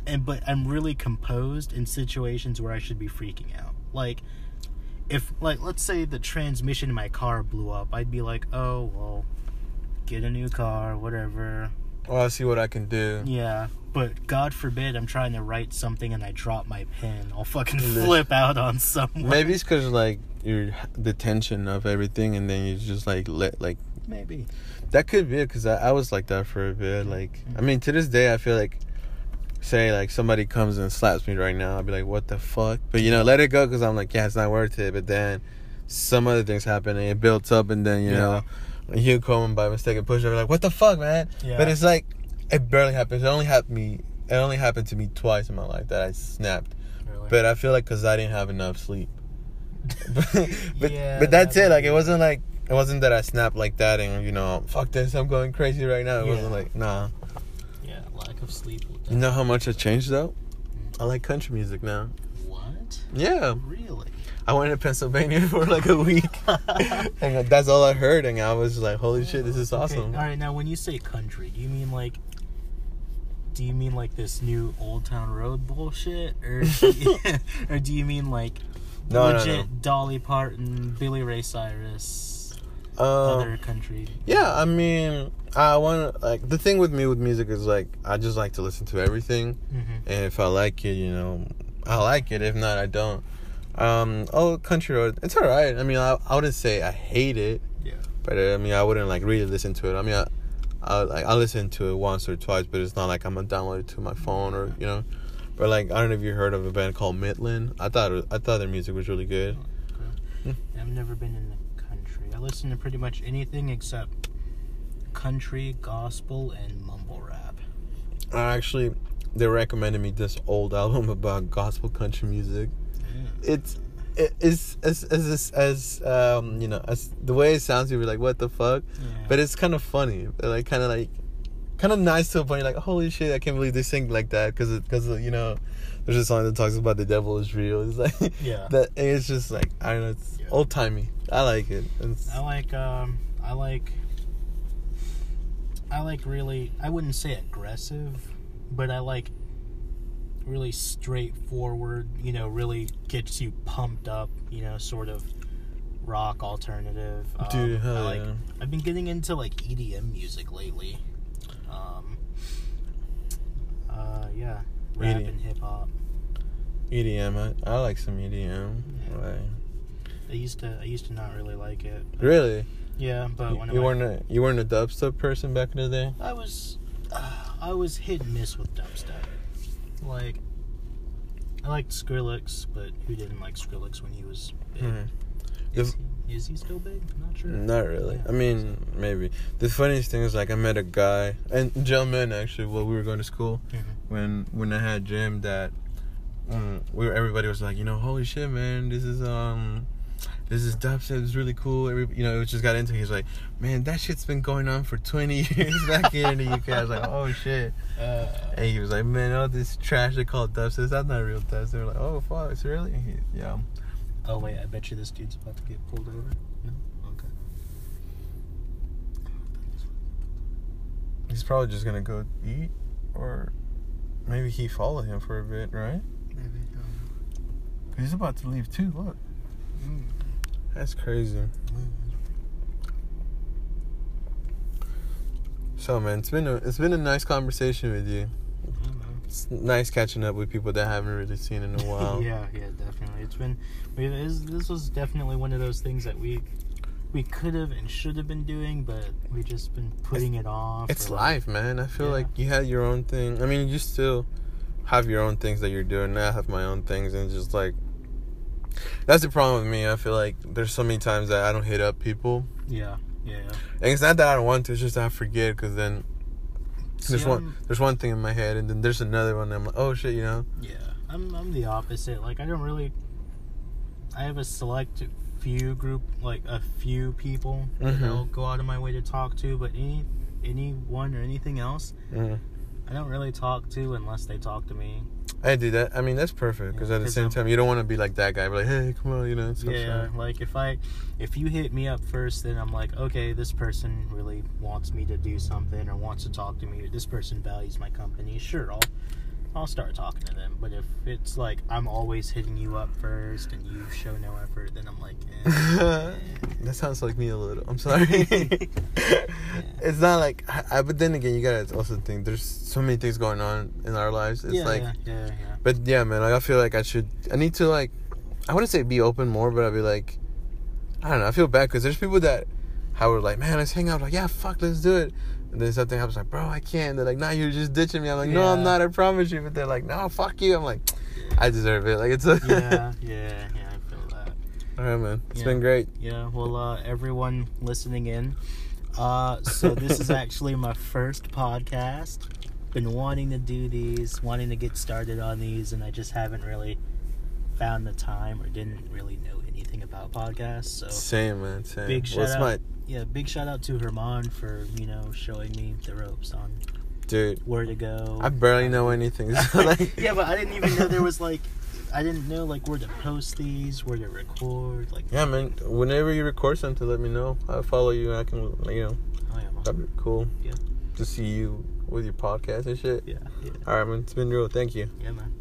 and but I'm really composed in situations where I should be freaking out. Like, if like let's say the transmission in my car blew up, I'd be like, oh well, get a new car, whatever. Oh, I see what I can do. Yeah, but God forbid I'm trying to write something and I drop my pen. I'll fucking flip out on someone. Maybe it's because like you're the tension of everything, and then you just like let like Maybe. that could be it. Because I, I was like that for a bit. Like, I mean, to this day, I feel like say like somebody comes and slaps me right now, I'll be like, what the fuck? But you know, let it go because I'm like, yeah, it's not worth it. But then some other things happen and it builds up, and then you know, you come by mistake and push over, like, what the fuck, man? Yeah. But it's like it barely happens. It only happened me. It only happened to me twice in my life that I snapped. Really. But I feel like because I didn't have enough sleep. But Yeah, but that's it. Like it wasn't like it wasn't that I snapped like that and you know fuck this I'm going crazy right now. It wasn't like nah. yeah, lack of sleep. You know how much I changed though? I like country music now. What? Yeah, Really? I went to Pennsylvania for like a week, and that's all I heard, and I was like, "Holy shit, this is Okay, awesome!" All right, now when you say country, do you mean like do you mean like this new Old Town Road bullshit or or do you mean like No, no, legit no. Dolly Parton, Billy Ray Cyrus, Um, other country? Yeah, I mean, I want like the thing with me with music is like I just like to listen to everything, Mhm. and if I like it, you know, I like it. If not, I don't. Um, oh, country road, it's alright. I mean, I, I wouldn't say I hate it, Yeah. but uh, I mean, I wouldn't like really listen to it. I mean, I, I like I listen to it once or twice, but it's not like I'm gonna download it to my phone or you know. But like, I don't know if you heard of a band called Midland. I thought it, I thought their music was really good. Okay. I've never been in the country. I listen to pretty much anything except country, gospel, and mumble rap. I actually, they recommended me this old album about gospel country music. it's it, it's as as as um you know as the way it sounds you'll be like what the fuck Yeah. but it's kind of funny like kind of like kind of nice to a point like holy shit i can't believe they sing like that because because you know there's a song that talks about the devil is real it's like Yeah. that it's just like i don't know it's Yeah. old timey i like it It's- I like um I like I like really I wouldn't say aggressive, but I like really straightforward, you know, really gets you pumped up, you know, sort of rock alternative. Um, Dude, I like yeah. I've been getting into like EDM music lately. Uh yeah, rap EDM. and hip hop. edm I, I like some edm Yeah. like, I used to I used to not really like it. really Yeah, but you, when you I weren't a you weren't a dubstep person back in the day I was, uh, I was hit and miss with dubstep. Like, I liked Skrillex, but who didn't like Skrillex when he was big? Mhm. He, is he still big? Not sure. Not really. Yeah, I mean, maybe. The funniest thing is like I met a guy and gentleman actually while we were going to school Mhm. when when I had gym that um, we were, everybody was like, you know, holy shit, man, this is um. This is dubstep. It's really cool. Every, you know, it just got into. it. He's like, man, that shit's been going on for 20 years back here in the UK. I was like, oh shit. Uh, And he was like, man, all this trash they call dubstep. That's not real dubstep. They were like, oh fuck, it's really? He- yeah. Oh wait, I bet you this dude's about to get pulled over. No. Okay. He's probably just gonna go eat, or maybe he followed him for a bit, right? Maybe. Um, He's about to leave too. Look. Mm. That's crazy. So man, it's been a it's been a nice conversation with you. It's nice catching up with people that I haven't really seen in a while. yeah, yeah, definitely. It's been we this, this was definitely one of those things that we we could have and should have been doing, but we just been putting it off. It's like- life, man. I feel Yeah. like you had your own thing. I mean, you still have your own things that you're doing. I have my own things, and just like that's the problem with me. I feel like there's so many times that I don't hit up people, Yeah, yeah. yeah. and it's not that I don't want to. It's just that I forget because then there's See, one I'm- there's one thing in my head, and then there's another one. And I'm like, oh shit, you know. Yeah, I'm I'm the opposite. Like I don't really. I have a select few group, like a few people Mhm. that I'll go out of my way to talk to, but any anyone or anything else, Mm. I don't really talk to unless they talk to me. I do that. I mean, that's perfect because Yeah, at the same I'm- time, you don't want to be like that guy. Be like, hey, come on, you know. Yeah, like if I if you hit me up first, then I'm like, okay, this person really wants me to do something or wants to talk to me, or this person values my company. Sure, I'll I'll start talking to them. But if it's like I'm always hitting you up first and you show no effort, then I'm like, eh. that sounds like me a little. I'm sorry. It's not like, I, I- but then again, you gotta also think there's so many things going on in our lives. It's yeah, like, yeah, yeah, yeah. but yeah, man, like I feel like I should, I need to like, I wouldn't say be open more, but I'd be like, I don't know, I feel bad because there's people that, how we're like, man, let's hang out. Like, yeah, fuck, let's do it. And then something happens, like, bro, I can't. They're like, nah, you're just ditching me. I'm like, no, I'm not. I promise you. But they're like, no, fuck you. I'm like, I deserve it. Like, it's a, yeah, yeah, yeah. I feel that. All right, man. It's Yeah. been great. Yeah. Well, uh, everyone listening in. Uh, so this is actually my first podcast. Been wanting to do these, wanting to get started on these, and I just haven't really found the time or didn't really know anything about podcasts. So Same, man. Same. Big well, shout my out. Yeah, big shout out to Herman for you know showing me the ropes on dude. where to go. I barely um, know anything. So, like, yeah, but I didn't even know there was like, I didn't know like where to post these, where to record. Like, Yeah, man. Whenever you record something, let me know. I'll follow you. And I can, you know, oh yeah, that'd be cool. Yeah. To see you with your podcast and shit. yeah, yeah, All right, man. It's been real. Thank you. yeah, man.